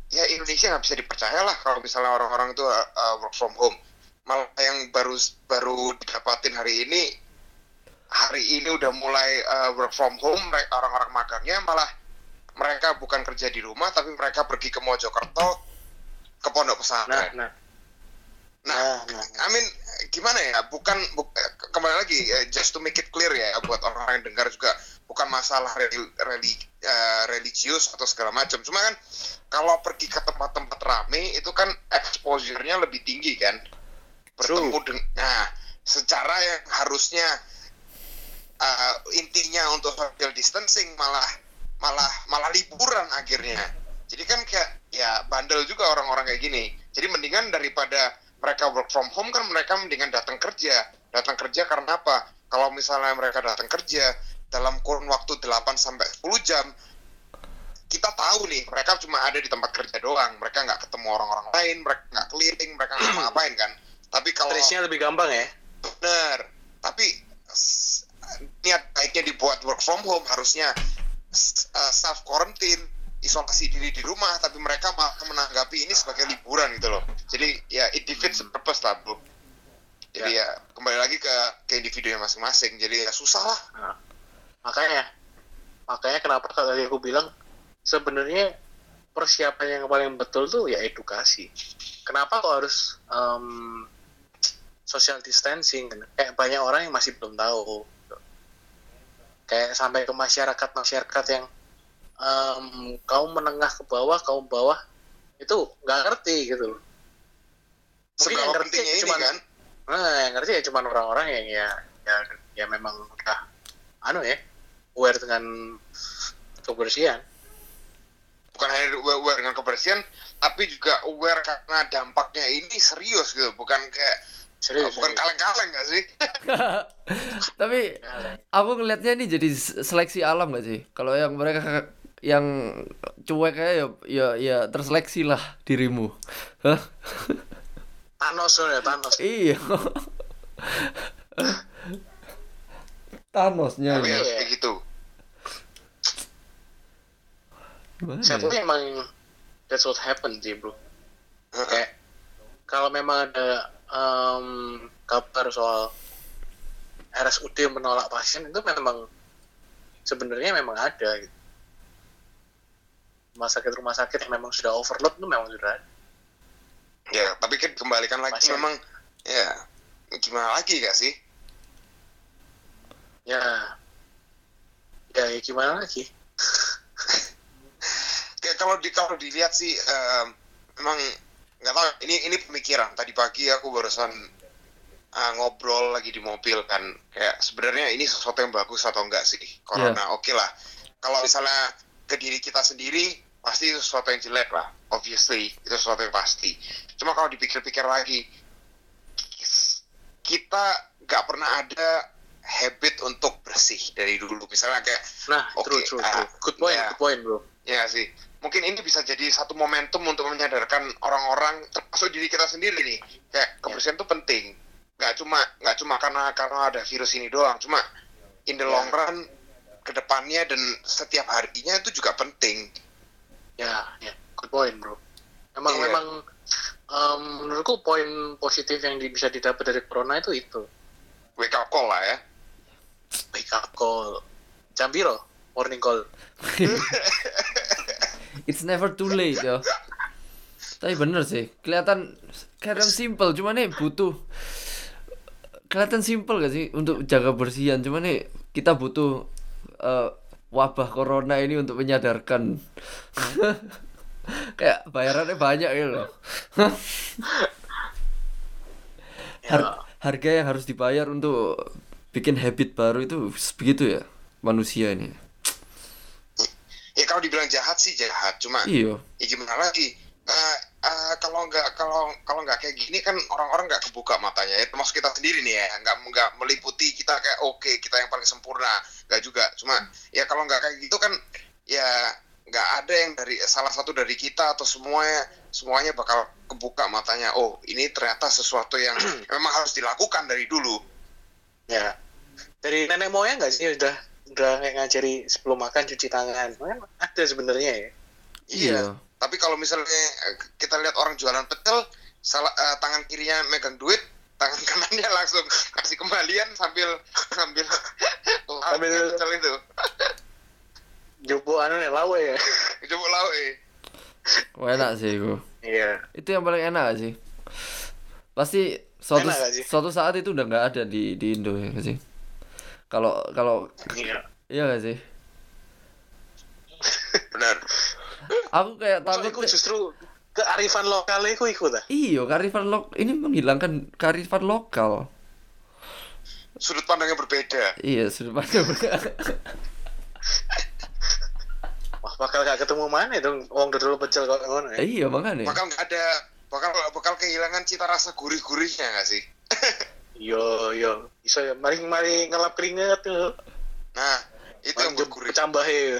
ya Indonesia nggak bisa dipercaya lah kalau misalnya orang-orang itu eh, work from home. Malah yang baru baru didapatin hari ini hari ini udah mulai eh, work from home orang-orang magangnya malah mereka bukan kerja di rumah tapi mereka pergi ke Mojokerto ke pondok Nah pesantren. nah. Nah, Nah, nah. I mean gimana ya? Bukan bu- kembali lagi eh, just to make it clear ya buat orang yang dengar juga bukan masalah reli, reli- eh, religius atau segala macam. Cuma kan kalau pergi ke tempat-tempat rame itu kan exposure-nya lebih tinggi kan. Bertemu dengan nah, secara yang harusnya eh, intinya untuk social distancing malah malah malah liburan akhirnya. Jadi kan kayak ya bandel juga orang-orang kayak gini. Jadi mendingan daripada mereka work from home kan mereka mendingan datang kerja. Datang kerja karena apa? Kalau misalnya mereka datang kerja dalam kurun waktu 8 sampai 10 jam kita tahu nih mereka cuma ada di tempat kerja doang. Mereka nggak ketemu orang-orang lain, mereka nggak keliling, mereka nggak [CLEARS THROAT] ngapain kan. Tapi kalau Stresnya lebih gampang ya. bener tapi niat baiknya dibuat work from home harusnya self quarantine isolasi diri di rumah tapi mereka malah menanggapi ini sebagai liburan gitu loh jadi ya it defeats the purpose lah bro jadi ya, kembali lagi ke ke individunya masing-masing jadi ya susah lah Nah, makanya makanya kenapa tadi aku bilang sebenarnya persiapan yang paling betul tuh ya edukasi. Kenapa kok harus em, social distancing? Kayak banyak orang yang masih belum tahu. Kayak sampai ke masyarakat masyarakat yang em, kaum menengah ke bawah, kaum bawah itu nggak ngerti gitu loh. Mungkin yang ngerti ini cuman kan Nah, yang ngerti ya cuma orang-orang yang ya ya ya memang udah anu ya aware dengan kebersihan. bukan hanya aware dengan kebersihan tapi juga aware karena dampaknya ini serius gitu bukan kayak Serius. bukan kaleng-kaleng gak sih [LAUGHS] tapi aku ngelihatnya ini jadi seleksi alam gak sih kalau yang mereka yang cuek kayak ya ya ya terseleksi lah dirimu Hah? [LAUGHS] Thanos ya Thanos. iya Thanosnya tapi ya Iya. gitu Saya ya? emang that's what happened sih bro. Kayak kalau memang ada em, kabar soal RSUD menolak pasien itu memang sebenarnya memang ada gitu. rumah sakit rumah sakit yang memang sudah overload itu memang sudah ada. Ya, tapi kan kembalikan lagi Pasien. memang ya gimana lagi gak sih? ya ya, ya gimana lagi Kayak [LAUGHS] kalau di kalau dilihat sih em, memang nggak tahu ini ini pemikiran. Tadi pagi aku barusan ah, ngobrol lagi di mobil kan. Kayak sebenarnya ini sesuatu yang bagus atau enggak sih? Corona oke lah. Kalau misalnya ke diri kita sendiri pasti itu sesuatu yang jelek lah. Obviously itu sesuatu yang pasti. Cuma kalau dipikir-pikir lagi kita nggak pernah ada habit untuk bersih dari dulu. Misalnya kayak nah Oke, true true, ah, true. good point ya. good point bro. Ya sih, mungkin ini bisa jadi satu momentum untuk menyadarkan orang-orang, termasuk diri kita sendiri nih, kayak kebersihan itu penting. Nggak cuma nggak cuma karena karena ada virus ini doang, cuma in the long run ke depannya dan setiap harinya itu juga penting. ya ya. Good point bro. Memang Iya. memang em, menurutku poin positif yang di- bisa didapat dari corona itu itu. Wake up call lah ya. wake up call. Jam piro morning call [LAUGHS] [LAUGHS] It's never too late yo. Tapi bener sih, kelihatan kelihatan simple, cuma nih butuh kelihatan simple gak sih untuk jaga bersihan, cuma nih kita butuh eh, wabah corona ini untuk menyadarkan. [LAUGHS] Kayak bayarannya banyak gitu loh. [LAUGHS] Har- harga yang harus dibayar untuk bikin habit baru itu begitu ya manusia ini. Ya kalau dibilang jahat sih jahat, cuma Iya. ya gimana lagi? Eh, eh, kalau nggak kalau kalau nggak kayak gini kan orang-orang nggak kebuka matanya. Ya termasuk kita sendiri nih ya nggak nggak meliputi kita kayak oke kita yang paling sempurna. Nggak juga cuma ya kalau nggak kayak gitu kan ya nggak ada yang dari salah satu dari kita atau semuanya semuanya bakal kebuka matanya. Oh ini ternyata sesuatu yang [CLEARS THROAT] memang harus dilakukan dari dulu. Ya. Dari nenek moyang nggak sih udah udah kayak ngajari sebelum makan cuci tangan. Kan ada sebenarnya ya. Iya. Tapi kalau misalnya eh, kita lihat orang jualan pecel salah eh, tangan kirinya megang duit tangan kanannya [LAUGHS] langsung kasih kembalian sambil sambil [LAUGHS] Sambil- sambil pecel itu. Jopo anu nih lawe ya? Lau eh Wah, enak sih itu. iya. Itu yang paling enak sih? Pasti suatu Enak suatu saat itu udah nggak ada di di Indo ya sih? Kalau kalau iya. iya gak sih? [LAUGHS] benar. Aku kayak takut iku justru kearifan lokal iku iku ta? Iya, kearifan lok ini menghilangkan kearifan lokal. sudut pandang yang berbeda. Iya, sudah pada [LAUGHS] wah bakal gak ketemu mana dong? Wong dodol pecel kok ngono ya? Iya, makanya. bakal nggak ada bakal bakal kehilangan cita rasa gurih-gurihnya nggak sih [LAUGHS] yo yo. Iso ya mari mari ngelap keringet tuh nah itu yang Mari bergurih pecambah ya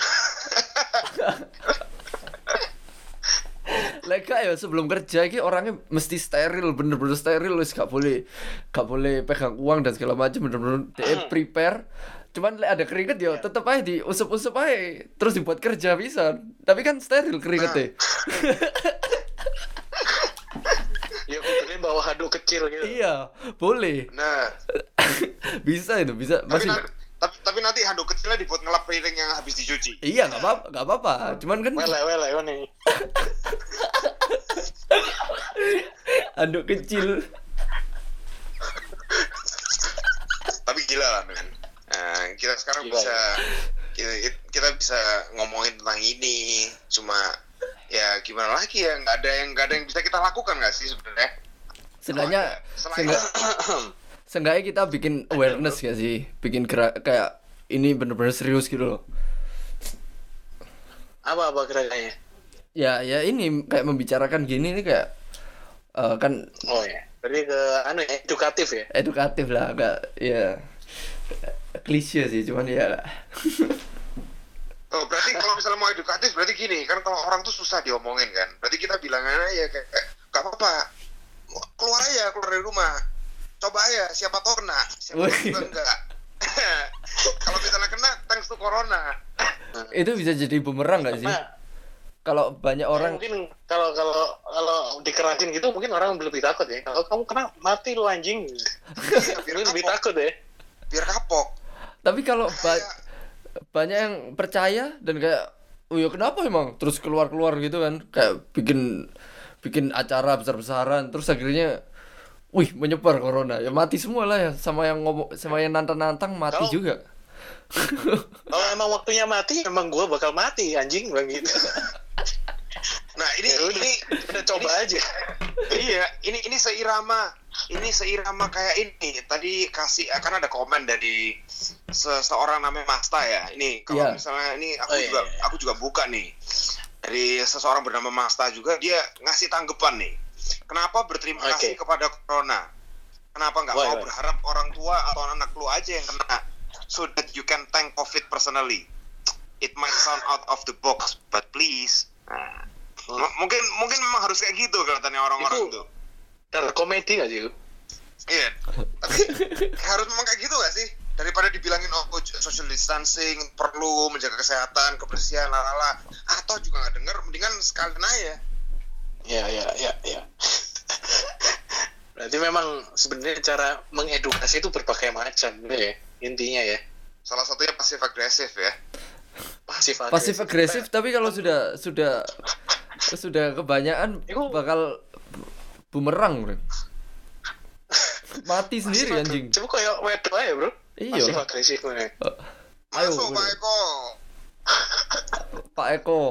Lega ya sebelum kerja ini orangnya mesti steril, bener-bener steril wis gak boleh gak boleh pegang uang dan segala macam bener-bener dia prepare. Cuman lek ada keringet ya tetep aja diusap-usap aja terus dibuat kerja bisa. Tapi kan steril keringetnya. [LAUGHS] ya kudunya bawa handuk kecil gitu. Iya, boleh. nah. [LAUGHS] Bisa itu, bisa. Tapi, masih na- tapi, tapi nanti handuk kecilnya dibuat ngelap piring yang habis dicuci. Iya, nggak apa nggak apa-apa. Cuman kan wele wele ini [LAUGHS] anduk kecil. tapi gila lah men. Nah, kita sekarang Gila, bisa kita, kita bisa ngomongin tentang ini. Cuma ya gimana lagi ya nggak ada yang nggak ada yang bisa kita lakukan nggak sih sebenarnya Seenggaknya. Selain- seenggak, [COUGHS] seenggaknya kita bikin awareness gak sih? Bikin gerak kayak ini bener-bener serius gitu loh. apa apa gerakannya Ya, ya ini kayak membicarakan gini ini kayak eh, kan oh ya berarti ke anu ya edukatif ya edukatif lah, enggak ya klise sih, cuman ya Oh, berarti kalau misalnya mau edukatif berarti gini kan kalau orang tuh susah diomongin kan. Berarti kita bilang aja ya kayak, kayak gak apa-apa. Keluar aja keluar dari rumah. Coba aja siapa tahu kena, siapa tahu enggak. [LAUGHS] kalau misalnya kena thanks to corona. itu bisa jadi bumerang gak sih? Kalau banyak Ya, orang mungkin kalau kalau kalau dikerasin gitu mungkin orang lebih takut ya. Kalau kamu kena mati lu anjing. Iya, biar lebih takut ya. Biar kapok. tapi kalau ba- banyak yang percaya dan kayak oh ya kenapa emang? Terus keluar keluar gitu kan kayak bikin bikin acara besar besaran terus akhirnya wih menyebar corona. Ya mati semua lah ya sama yang ngomong sama yang nantang nantang mati Kalau- juga. Kalau emang waktunya mati, emang gua bakal mati anjing bang gitu. [LAUGHS] Nah, ini Ya ini udah coba aja. iya, ini ini seirama ini seirama kayak ini. Tadi kasih karena ada komen dari seseorang namanya Masta ya. Ini kalau Iya. misalnya ini aku Oh, iya, juga iya. aku juga buka nih. Dari seseorang bernama Masta juga dia ngasih tanggapan nih. Kenapa berterima Oke. kasih kepada corona? Kenapa nggak mau why? berharap orang tua atau anak lu aja yang kena so that you can thank COVID personally? It might sound out of the box, but please. Nah. M- mungkin mungkin memang harus kayak gitu katanya orang-orang Itu- tuh. Dan komedi gak sih? Iya. Tapi [LAUGHS] harus memang kayak gitu gak sih? Daripada dibilangin oh social distancing perlu menjaga kesehatan, kebersihan, lalala. Atau juga nggak denger, mendingan sekalian aja. Ya ya ya ya. Berarti memang sebenarnya cara mengedukasi itu berbagai macam ya intinya ya. Salah satunya pasif agresif ya. Pasif agresif. pasif agresif tapi kalau sudah sudah sudah kebanyakan Iku- bakal bumerang bro mati sendiri Pasif anjing. Coba kayak wedo aja bro. Iya. Pasif agresif nih. Ayo, Masuk. Pak Eko. Pak Eko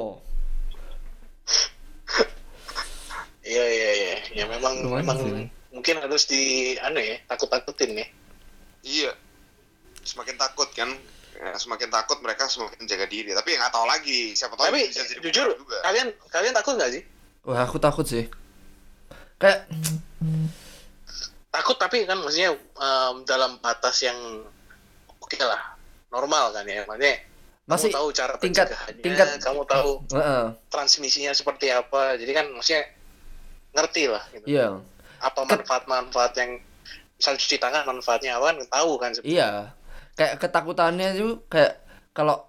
Iya iya iya. Ya memang Lumayan memang sih. mungkin harus di anu ya takut-takutin ya. Iya. Semakin takut kan. Ya, semakin takut mereka semakin jaga diri. Tapi nggak tahu lagi. Siapa tahu Tapi bisa jadi jujur juga. kalian kalian takut nggak sih? wah aku takut sih kayak Takut tapi kan maksudnya em, dalam batas yang oke lah normal kan ya. Maksudnya Masih kamu tahu cara tingkat- tingkat- kamu tahu Heeh, transmisinya seperti apa. Jadi kan maksudnya ngerti lah gitu. iya Apa manfaat-manfaat yang misal cuci tangan manfaatnya apa kan tahu kan sebenarnya. iya kayak ketakutannya tuh kayak kalau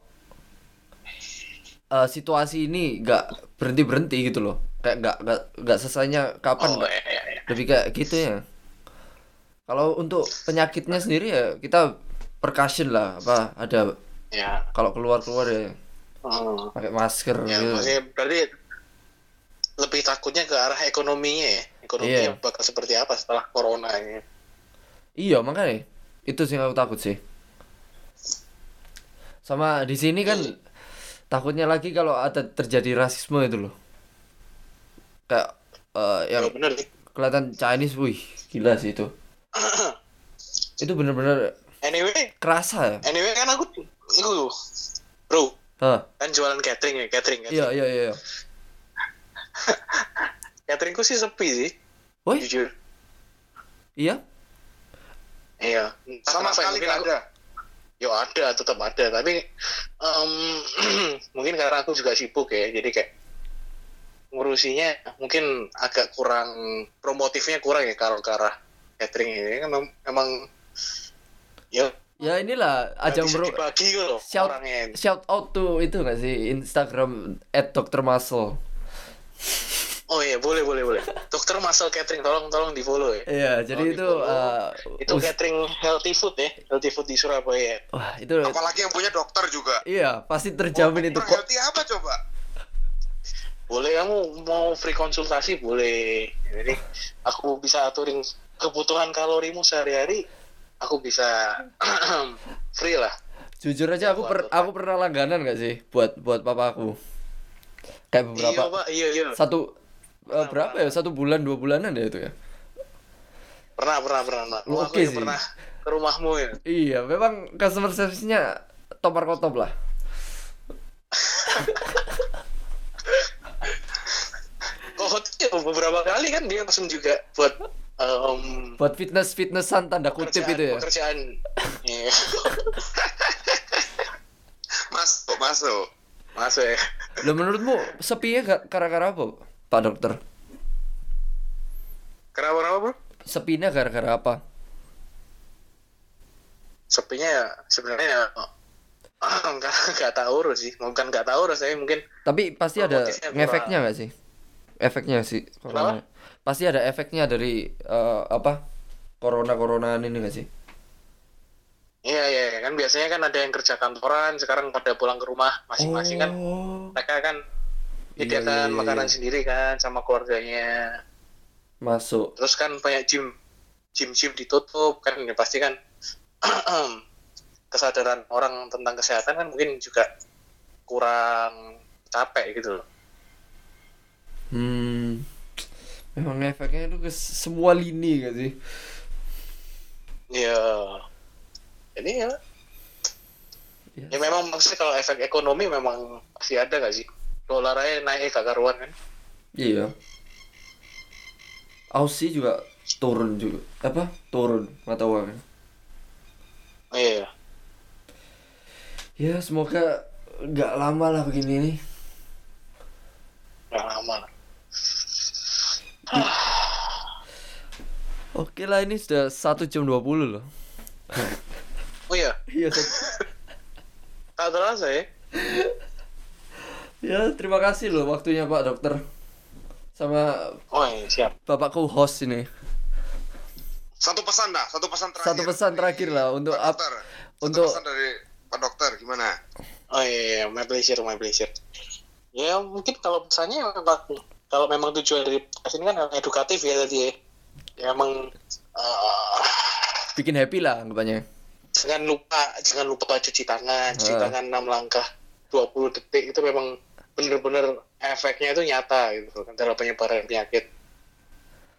eh, situasi ini nggak berhenti berhenti gitu loh kayak nggak nggak nggak selesainya kapan Oh, iya, iya, iya. lebih kayak gitu ya kalau untuk penyakitnya sendiri ya kita percussion lah apa ada Ya. kalau keluar keluar ya Hmm. pakai masker Ya, gitu maksudnya berarti lebih takutnya ke arah ekonominya ya. Ekonominya Iya. bakal seperti apa setelah corona ini. iya makanya itu sih yang aku takut sih sama di sini kan takutnya lagi kalau ada terjadi rasisme itu loh kayak eh, yang Ya bener kelihatan Chinese wih gila sih itu [CLEARS THROAT] itu bener-bener Anyway, kerasa ya anyway kan aku itu bro Hah, kan jualan catering ya catering kan. iya iya iya [LAUGHS] Cateringku sih sepi sih. Woi, Jujur. iya Iya. Sama ya, sekali nggak aku- ada. Yo ada, tetap ada. Tapi em, [CLEARS THROAT] mungkin karena aku juga sibuk ya, jadi kayak ngurusinya mungkin agak kurang promotifnya kurang ya kalau ke arah catering ini kan memang ya ya inilah ajang bro shout orangnya. shout out to itu nggak sih Instagram at Dr. Muscle Oh iya boleh boleh boleh. [LAUGHS] Dokter Masal Catering tolong tolong di follow ya. iya jadi Oh, itu uh, Itu us- catering healthy food ya, healthy food di Surabaya. wah itu Apalagi yang punya dokter juga. iya pasti terjamin itu Dokter kok healthy apa coba? Boleh kamu mau free konsultasi boleh. Jadi aku bisa aturin kebutuhan kalorimu sehari-hari. Aku bisa [CLEARS THROAT] free lah. jujur aja aku per, aku pernah langganan nggak sih buat buat papa aku kayak beberapa Iya pak, iya iya. satu eh, berapa ya satu bulan dua bulanan ya itu ya Pernah pernah pernah. pernah. Lu oke ya sih. pernah ke rumahmu ya. iya memang customer service-nya top markotop lah [LAUGHS] Oh iya, beberapa kali kan dia langsung juga buat em, buat fitness fitnessan tanda kutip pekerjaan, itu ya pekerjaan. Iya. [LAUGHS] Masuk, masuk. Masuk ya. Lah menurutmu sepinya ga- gara-gara apa pak dokter Kenapa kenapa bro? sepinya gara-gara apa Sepinya ya sebenarnya ya [CLEARS THROAT] enggak enggak tahu sih bukan enggak tahu tapi mungkin Tapi pasti ada ngefeknya nggak sih? Efeknya sih corona. Pasti ada efeknya dari eh, apa? Corona coronaan ini nggak sih? iya iya iya. kan biasanya kan ada yang kerja kantoran sekarang pada pulang ke rumah masing-masing kan Oh, mereka kan menyediakan iya, iya, makanan iya. sendiri kan sama keluarganya masuk. terus kan banyak gym gym gym ditutup kan ya pasti kan [CLEARS THROAT] kesadaran orang tentang kesehatan kan mungkin juga kurang capek gitu loh Hmm. Memang efeknya itu ke semua lini gak sih? ya jadi ya Ya. ya memang maksudnya kalau efek ekonomi memang pasti ada gak sih dolar aja naik gak karuan kan Iya. Aussie juga turun juga. Apa? Turun mata uang. iya Ya semoga nggak lama lah begini nih. nggak lama lah Oke lah ini sudah satu jam 20 loh. oh iya Iya. Tak terasa ya [LAUGHS] ya terima kasih loh waktunya Pak Dokter. Sama oh iya siap Bapak co-host ini. Satu pesan dah, satu pesan terakhir. Satu pesan terakhir lah untuk Pak dokter. Satu untuk- pesan dari Pak Dokter gimana? Oh iya, iya, my pleasure, my pleasure. Ya mungkin kalau pesannya memang kalau memang tujuan dari podcast ini kan edukatif ya tadi ya. Ya emang eh, bikin happy lah anggapannya. jangan lupa jangan lupa cuci tangan, cuci Ah. tangan 6 langkah 20 detik itu memang bener-bener efeknya itu nyata gitu kan dalam penyebaran penyakit.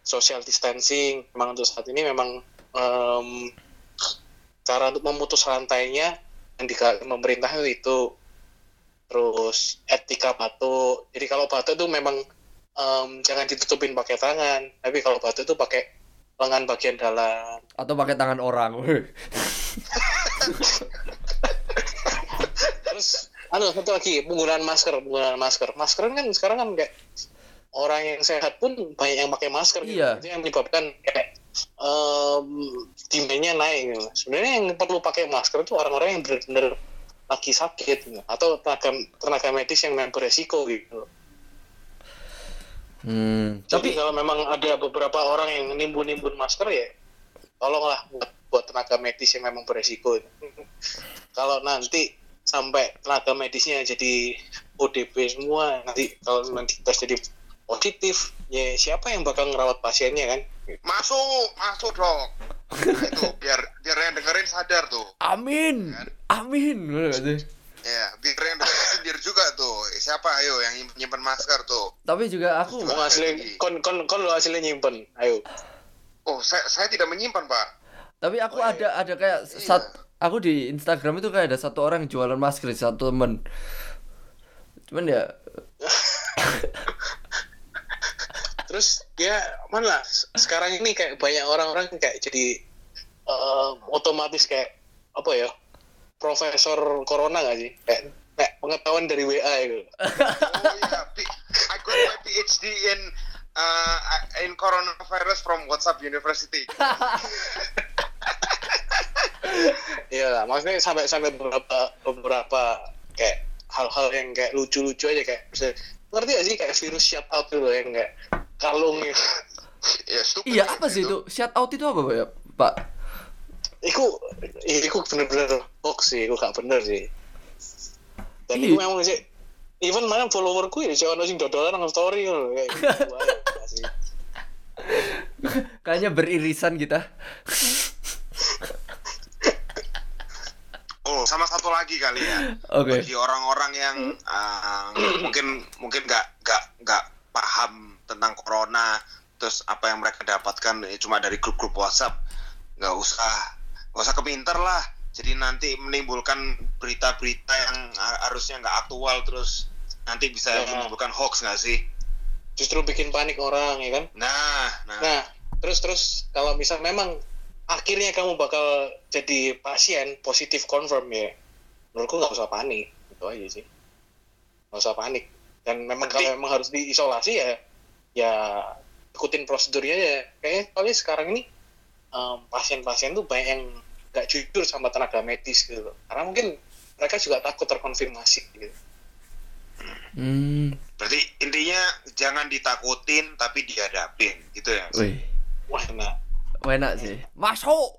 Social distancing memang untuk saat ini memang em, cara untuk memutus rantainya yang di pemerintah itu terus etika batuk jadi kalau batuk itu memang em, jangan ditutupin pakai tangan tapi kalau batuk itu pakai lengan bagian dalam Atau pakai tangan orang. [LAUGHS] terus anu satu lagi penggunaan masker penggunaan masker masker kan sekarang kan kayak orang yang sehat pun banyak yang pakai masker gitu. Iya. itu yang menyebabkan kayak em demandnya naik gitu. sebenarnya yang perlu pakai masker itu orang-orang yang benar-benar lagi sakit gitu. atau tenaga tenaga medis yang memang beresiko gitu hmm. Tapi Tapi kalau memang ada beberapa orang yang nimbun-nimbun masker ya, tolonglah buat, buat tenaga medis yang memang beresiko. [LAUGHS] kalau nanti sampai tenaga medisnya jadi ODP semua, nanti kalau nanti tes jadi positif, ya siapa yang bakal ngerawat pasiennya kan? Masuk, masuk dok. Nah, itu [LAUGHS] biar biar yang dengerin sadar tuh. amin. Amin. Gak sih? Ya, biar yang dengerin sindir juga tuh. Siapa ayo yang nyimpen, masker tuh? Tapi juga aku Mau hasilnya, kon, kon, kon lo hasilnya nyimpen, ayo. Oh, saya saya tidak menyimpan pak. tapi aku Oh, iya. ada ada kayak Iya. sat aku di Instagram itu kayak ada satu orang yang jualan masker satu temen cuman ya [LAUGHS] Terus ya mana lah, sekarang ini kayak banyak orang-orang kayak jadi eh, otomatis kayak apa ya profesor corona gak sih kayak, kayak pengetahuan dari WA gitu. [LAUGHS] Oh iya, P- I got my PhD in uh, in coronavirus from WhatsApp University. [LAUGHS] Iya lah, maksudnya sampai sampai beberapa beberapa kayak hal-hal yang kayak lucu-lucu aja kayak misalnya, ngerti gak sih kayak virus shout out dulu yang kayak kalung [LAUGHS] ya, stupid iya banget apa sih itu. shout out itu apa Pak, ya Pak? Iku, iku bener-bener hoax sih, iku gak bener sih. Dan Iya. iku memang sih, even mana followerku ya, siapa sing dodolan nang story ngono kayak gitu [LAUGHS] kayaknya beririsan kita Oh, sama satu lagi kali ya. oke Bagi orang-orang yang uh, mungkin mungkin nggak nggak nggak paham tentang corona, terus apa yang mereka dapatkan ya cuma dari grup-grup WhatsApp, nggak usah nggak usah kepinter lah. Jadi nanti menimbulkan berita-berita yang ha- harusnya nggak aktual terus nanti bisa Ya. menimbulkan hoax nggak sih? Justru bikin panik orang ya kan. Nah, nah, Nah, terus terus kalau misal memang akhirnya kamu bakal jadi pasien positif confirm ya, menurutku nggak usah panik, itu aja sih. Nggak usah panik. Dan memang Tapi- kalau memang harus diisolasi ya, ya ikutin prosedurnya ya. Kayaknya soalnya sekarang ini em, pasien-pasien tuh banyak yang nggak jujur sama tenaga medis gitu loh. Karena mungkin mereka juga takut terkonfirmasi gitu Hmm. Berarti intinya jangan ditakutin tapi dihadapin gitu ya. Wih, wah enak enak sih. Masuk.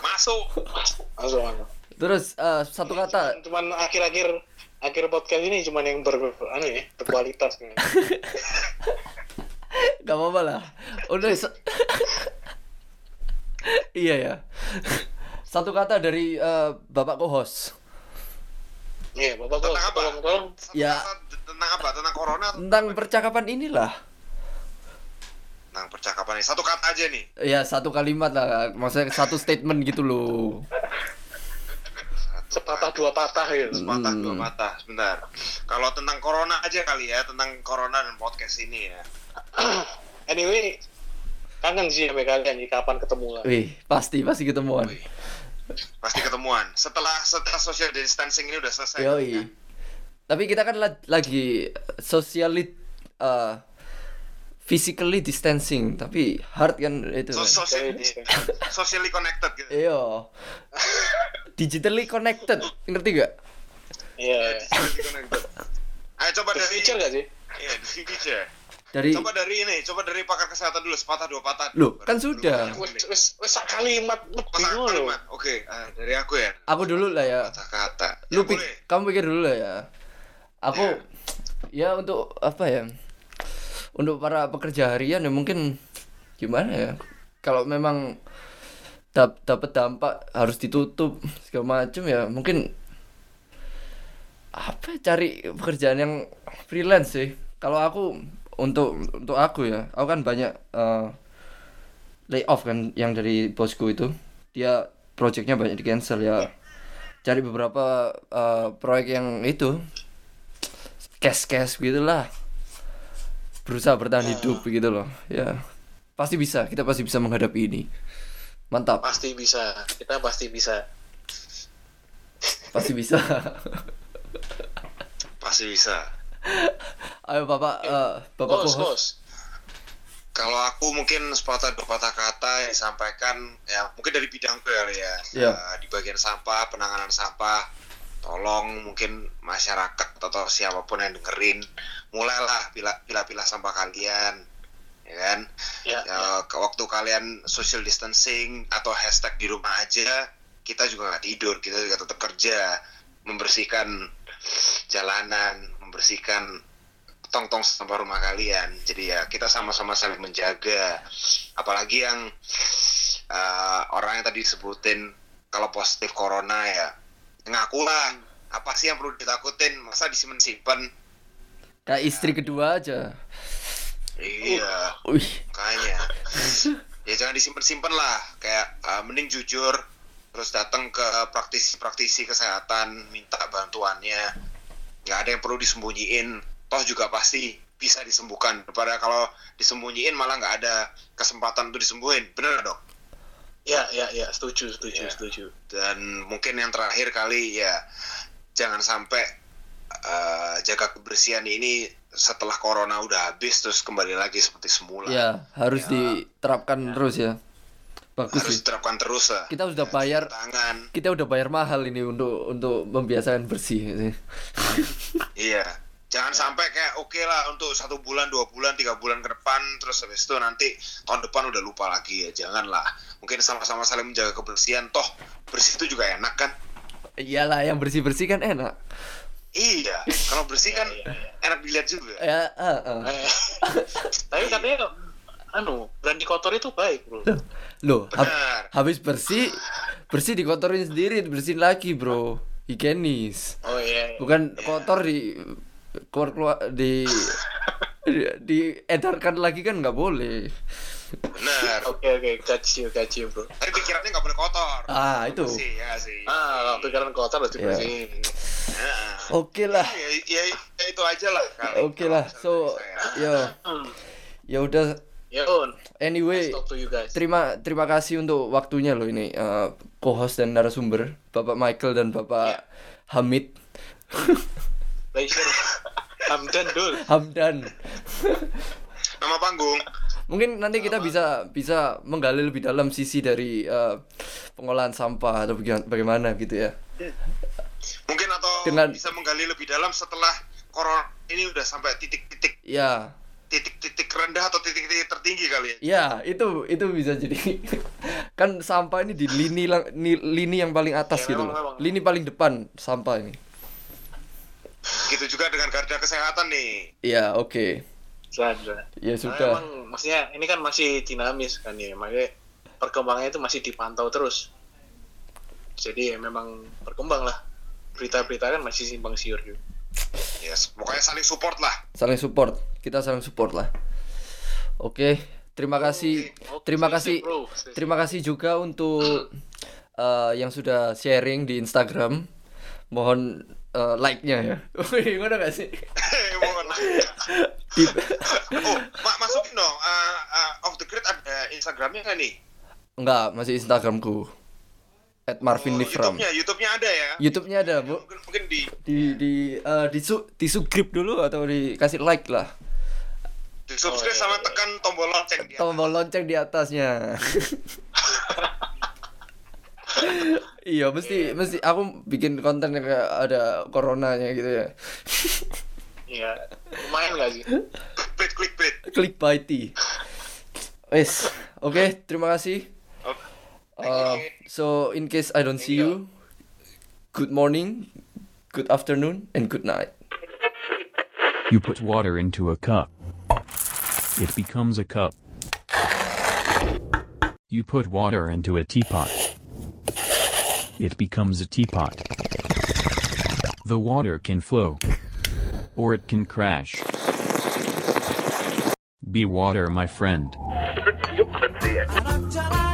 Masuk. masuk masuk Terus eh, satu kata cuman akhir-akhir akhir podcast ini cuman yang ber, anu ya berkualitas nih. [LAUGHS] Gak apa-apa lah. Udah se- [LAUGHS] Iya ya. Satu kata dari eh, Bapak co-host Iya, Bapak kok Tentang apa? tolong tolong Ya. Tentang apa? Tentang corona tentang percakapan inilah. Tentang percakapan ini. Satu kata aja nih. Ya satu kalimat lah, maksudnya satu statement gitu loh. sepatah dua patah gitu. Sepatah dua patah. Sebentar. Kalau tentang corona aja kali ya, tentang corona dan podcast ini ya. [CLEARS THROAT] Anyway, kangen sih sama kalian nih kapan ketemu lah. Wih, pasti pasti ketemuan. Wih. Pasti ketemuan. Setelah setelah social distancing ini udah selesai. Yoi. ya. Tapi kita kan la- lagi socially uh, physically distancing, tapi hard kan itu. So, social, Jadi, socially connected gitu. Iya. Digitally connected, ngerti gak? Iya. Socially connected. Ayo coba The dari future gak sih? Iya, the future. Dari Coba dari ini, coba dari pakar kesehatan dulu, sepatah dua patah. Loh, Baru- kan baru sudah. Wes wes kalimat Oh, kalimat. Oke, ah, dari aku ya. aku dulu lah ya. Kata-kata. Lu Ya, pik- boleh. kamu pikir dulu lah ya. Aku ya untuk apa ya? Untuk para pekerja harian ya mungkin gimana ya? Kalau memang dap dapat dampak harus ditutup segala macam ya mungkin apa ya, cari pekerjaan yang freelance sih. Kalau aku untuk untuk aku ya, aku kan banyak eh, layoff kan yang dari bosku itu. Dia projectnya banyak di cancel ya. Cari beberapa eh, proyek yang itu cash cash gitulah. Berusaha bertahan hidup gitu loh. Ya. Pasti bisa, kita pasti bisa menghadapi ini. Mantap, Pasti bisa. Kita pasti bisa. pasti bisa. Pasti bisa. Ayo Bapak eh, Bapak Bos, co-host. bos. Kalau aku mungkin sepatah dua patah kata yang disampaikan ya mungkin dari bidangku kali ya. Iya. Eh, di bagian sampah, penanganan sampah, tolong mungkin masyarakat atau siapa pun yang dengerin mulailah pilah-pilah sampah kalian ya kan? Ya, ya, ke waktu kalian social distancing atau hashtag di rumah aja kita juga nggak tidur kita juga tetap kerja membersihkan jalanan membersihkan tong-tong sampah rumah kalian. Jadi ya kita sama-sama saling menjaga. Apalagi yang eh, orang yang tadi disebutin kalau positif corona ya ngakulah apa sih yang perlu ditakutin? Masa disimpan-simpan Kayak istri kedua aja. iya. Wih, makanya. Ya jangan disimpan-simpan lah. Kayak uh, mending jujur terus datang ke praktisi-praktisi kesehatan minta bantuannya. Nggak ada yang perlu disembunyiin. Toh juga pasti bisa disembuhkan. Daripada kalau disembunyiin malah nggak ada kesempatan untuk disembuhin. Bener dok ya, ya, ya. Setuju, setuju, Iya. setuju. dan mungkin yang terakhir kali ya jangan sampai uh, jaga kebersihan ini setelah corona udah habis terus kembali lagi seperti semula ya harus Ya. diterapkan terus ya. Bagus harus sih. diterapkan terus lah Kita sudah Ya, bayar tangan kita udah bayar mahal ini untuk untuk membiasakan bersih sih. iya jangan sampai kayak oke lah untuk satu bulan dua bulan tiga bulan ke depan terus habis itu nanti tahun depan udah lupa lagi ya janganlah mungkin sama-sama saling menjaga kebersihan toh bersih itu juga enak kan Iyalah yang bersih-bersih kan enak. iya kalau bersih kan Iya, iya. enak dilihat juga Ya, ah. Eh, [LAUGHS] Tapi katanya anu, berani kotor itu baik, Bro. Loh, hab- habis bersih bersih dikotorin sendiri, bersihin lagi, Bro. Higienis. Oh iya. iya. Bukan kotor di keluar keluar di [LAUGHS] di, diedarkan lagi kan nggak boleh. benar Oke oke, got you, got you, Bro. tapi pikirannya nggak boleh kotor Ah, itu. bersih ya sih Ah, pikiran kotor harus dibersihin. Nah. Oke lah. ya, ya, ya itu aja lah. Oke lah. So, yo, ya udah Ya, anyway, Talk to you guys. terima terima kasih untuk waktunya loh ini eh, co-host dan narasumber Bapak Michael dan Bapak Hamid [LAUGHS] Pleasure. Hamdan dul. Hamdan. nama panggung Mungkin nanti kita bisa bisa menggali lebih dalam sisi dari eh, pengolahan sampah atau baga- bagaimana gitu ya. Mungkin atau Dengan- bisa menggali lebih dalam setelah corona ini udah sampai titik-titik ya titik-titik rendah atau titik-titik tertinggi kali ya. ya itu itu bisa jadi kan sampah ini di lini lini yang paling atas Ya, gitu memang, loh. memang. lini paling depan sampah ini Gitu juga dengan garda kesehatan nih. ya oke bisa. ya sudah emang maksudnya ini kan masih dinamis kan ya, makanya perkembangannya itu masih dipantau terus. Jadi ya memang berkembang lah. Berita-berita kan masih simpang siur juga. Yes, pokoknya saling support lah. saling support kita saling support lah oke terima kasih Oke, terima oke, kasih terima kasih juga untuk [CLEARS THROAT] eh, yang sudah sharing di Instagram mohon eh, like-nya ya [LAUGHS] Wih, gimana gak sih Mohon maaf. Di- oh, ma masukin dong. Uh, uh, off the grid ada Instagramnya nggak nih? enggak masih Instagramku at Marvin Oh, Nifram YouTube-nya, YouTube-nya ada ya? YouTube-nya ada bu Mungkin, mungkin di di di eh, di su di subscribe dulu atau dikasih like lah di subscribe Oh, iya, sama iya. tekan tombol lonceng dia. tombol lonceng di atasnya [LAUGHS] iya mesti mesti aku bikin konten yang kayak ada coronanya gitu ya Iya, lumayan gak sih? Clickbait, clickbait. clickbaity wes oke okay, terima kasih Uh, so in case I don't see you good morning good afternoon and good night You put water into a cup. It becomes a cup. You put water into a teapot. It becomes a teapot. The water can flow. Or it can crash. Be water, my friend. [LAUGHS]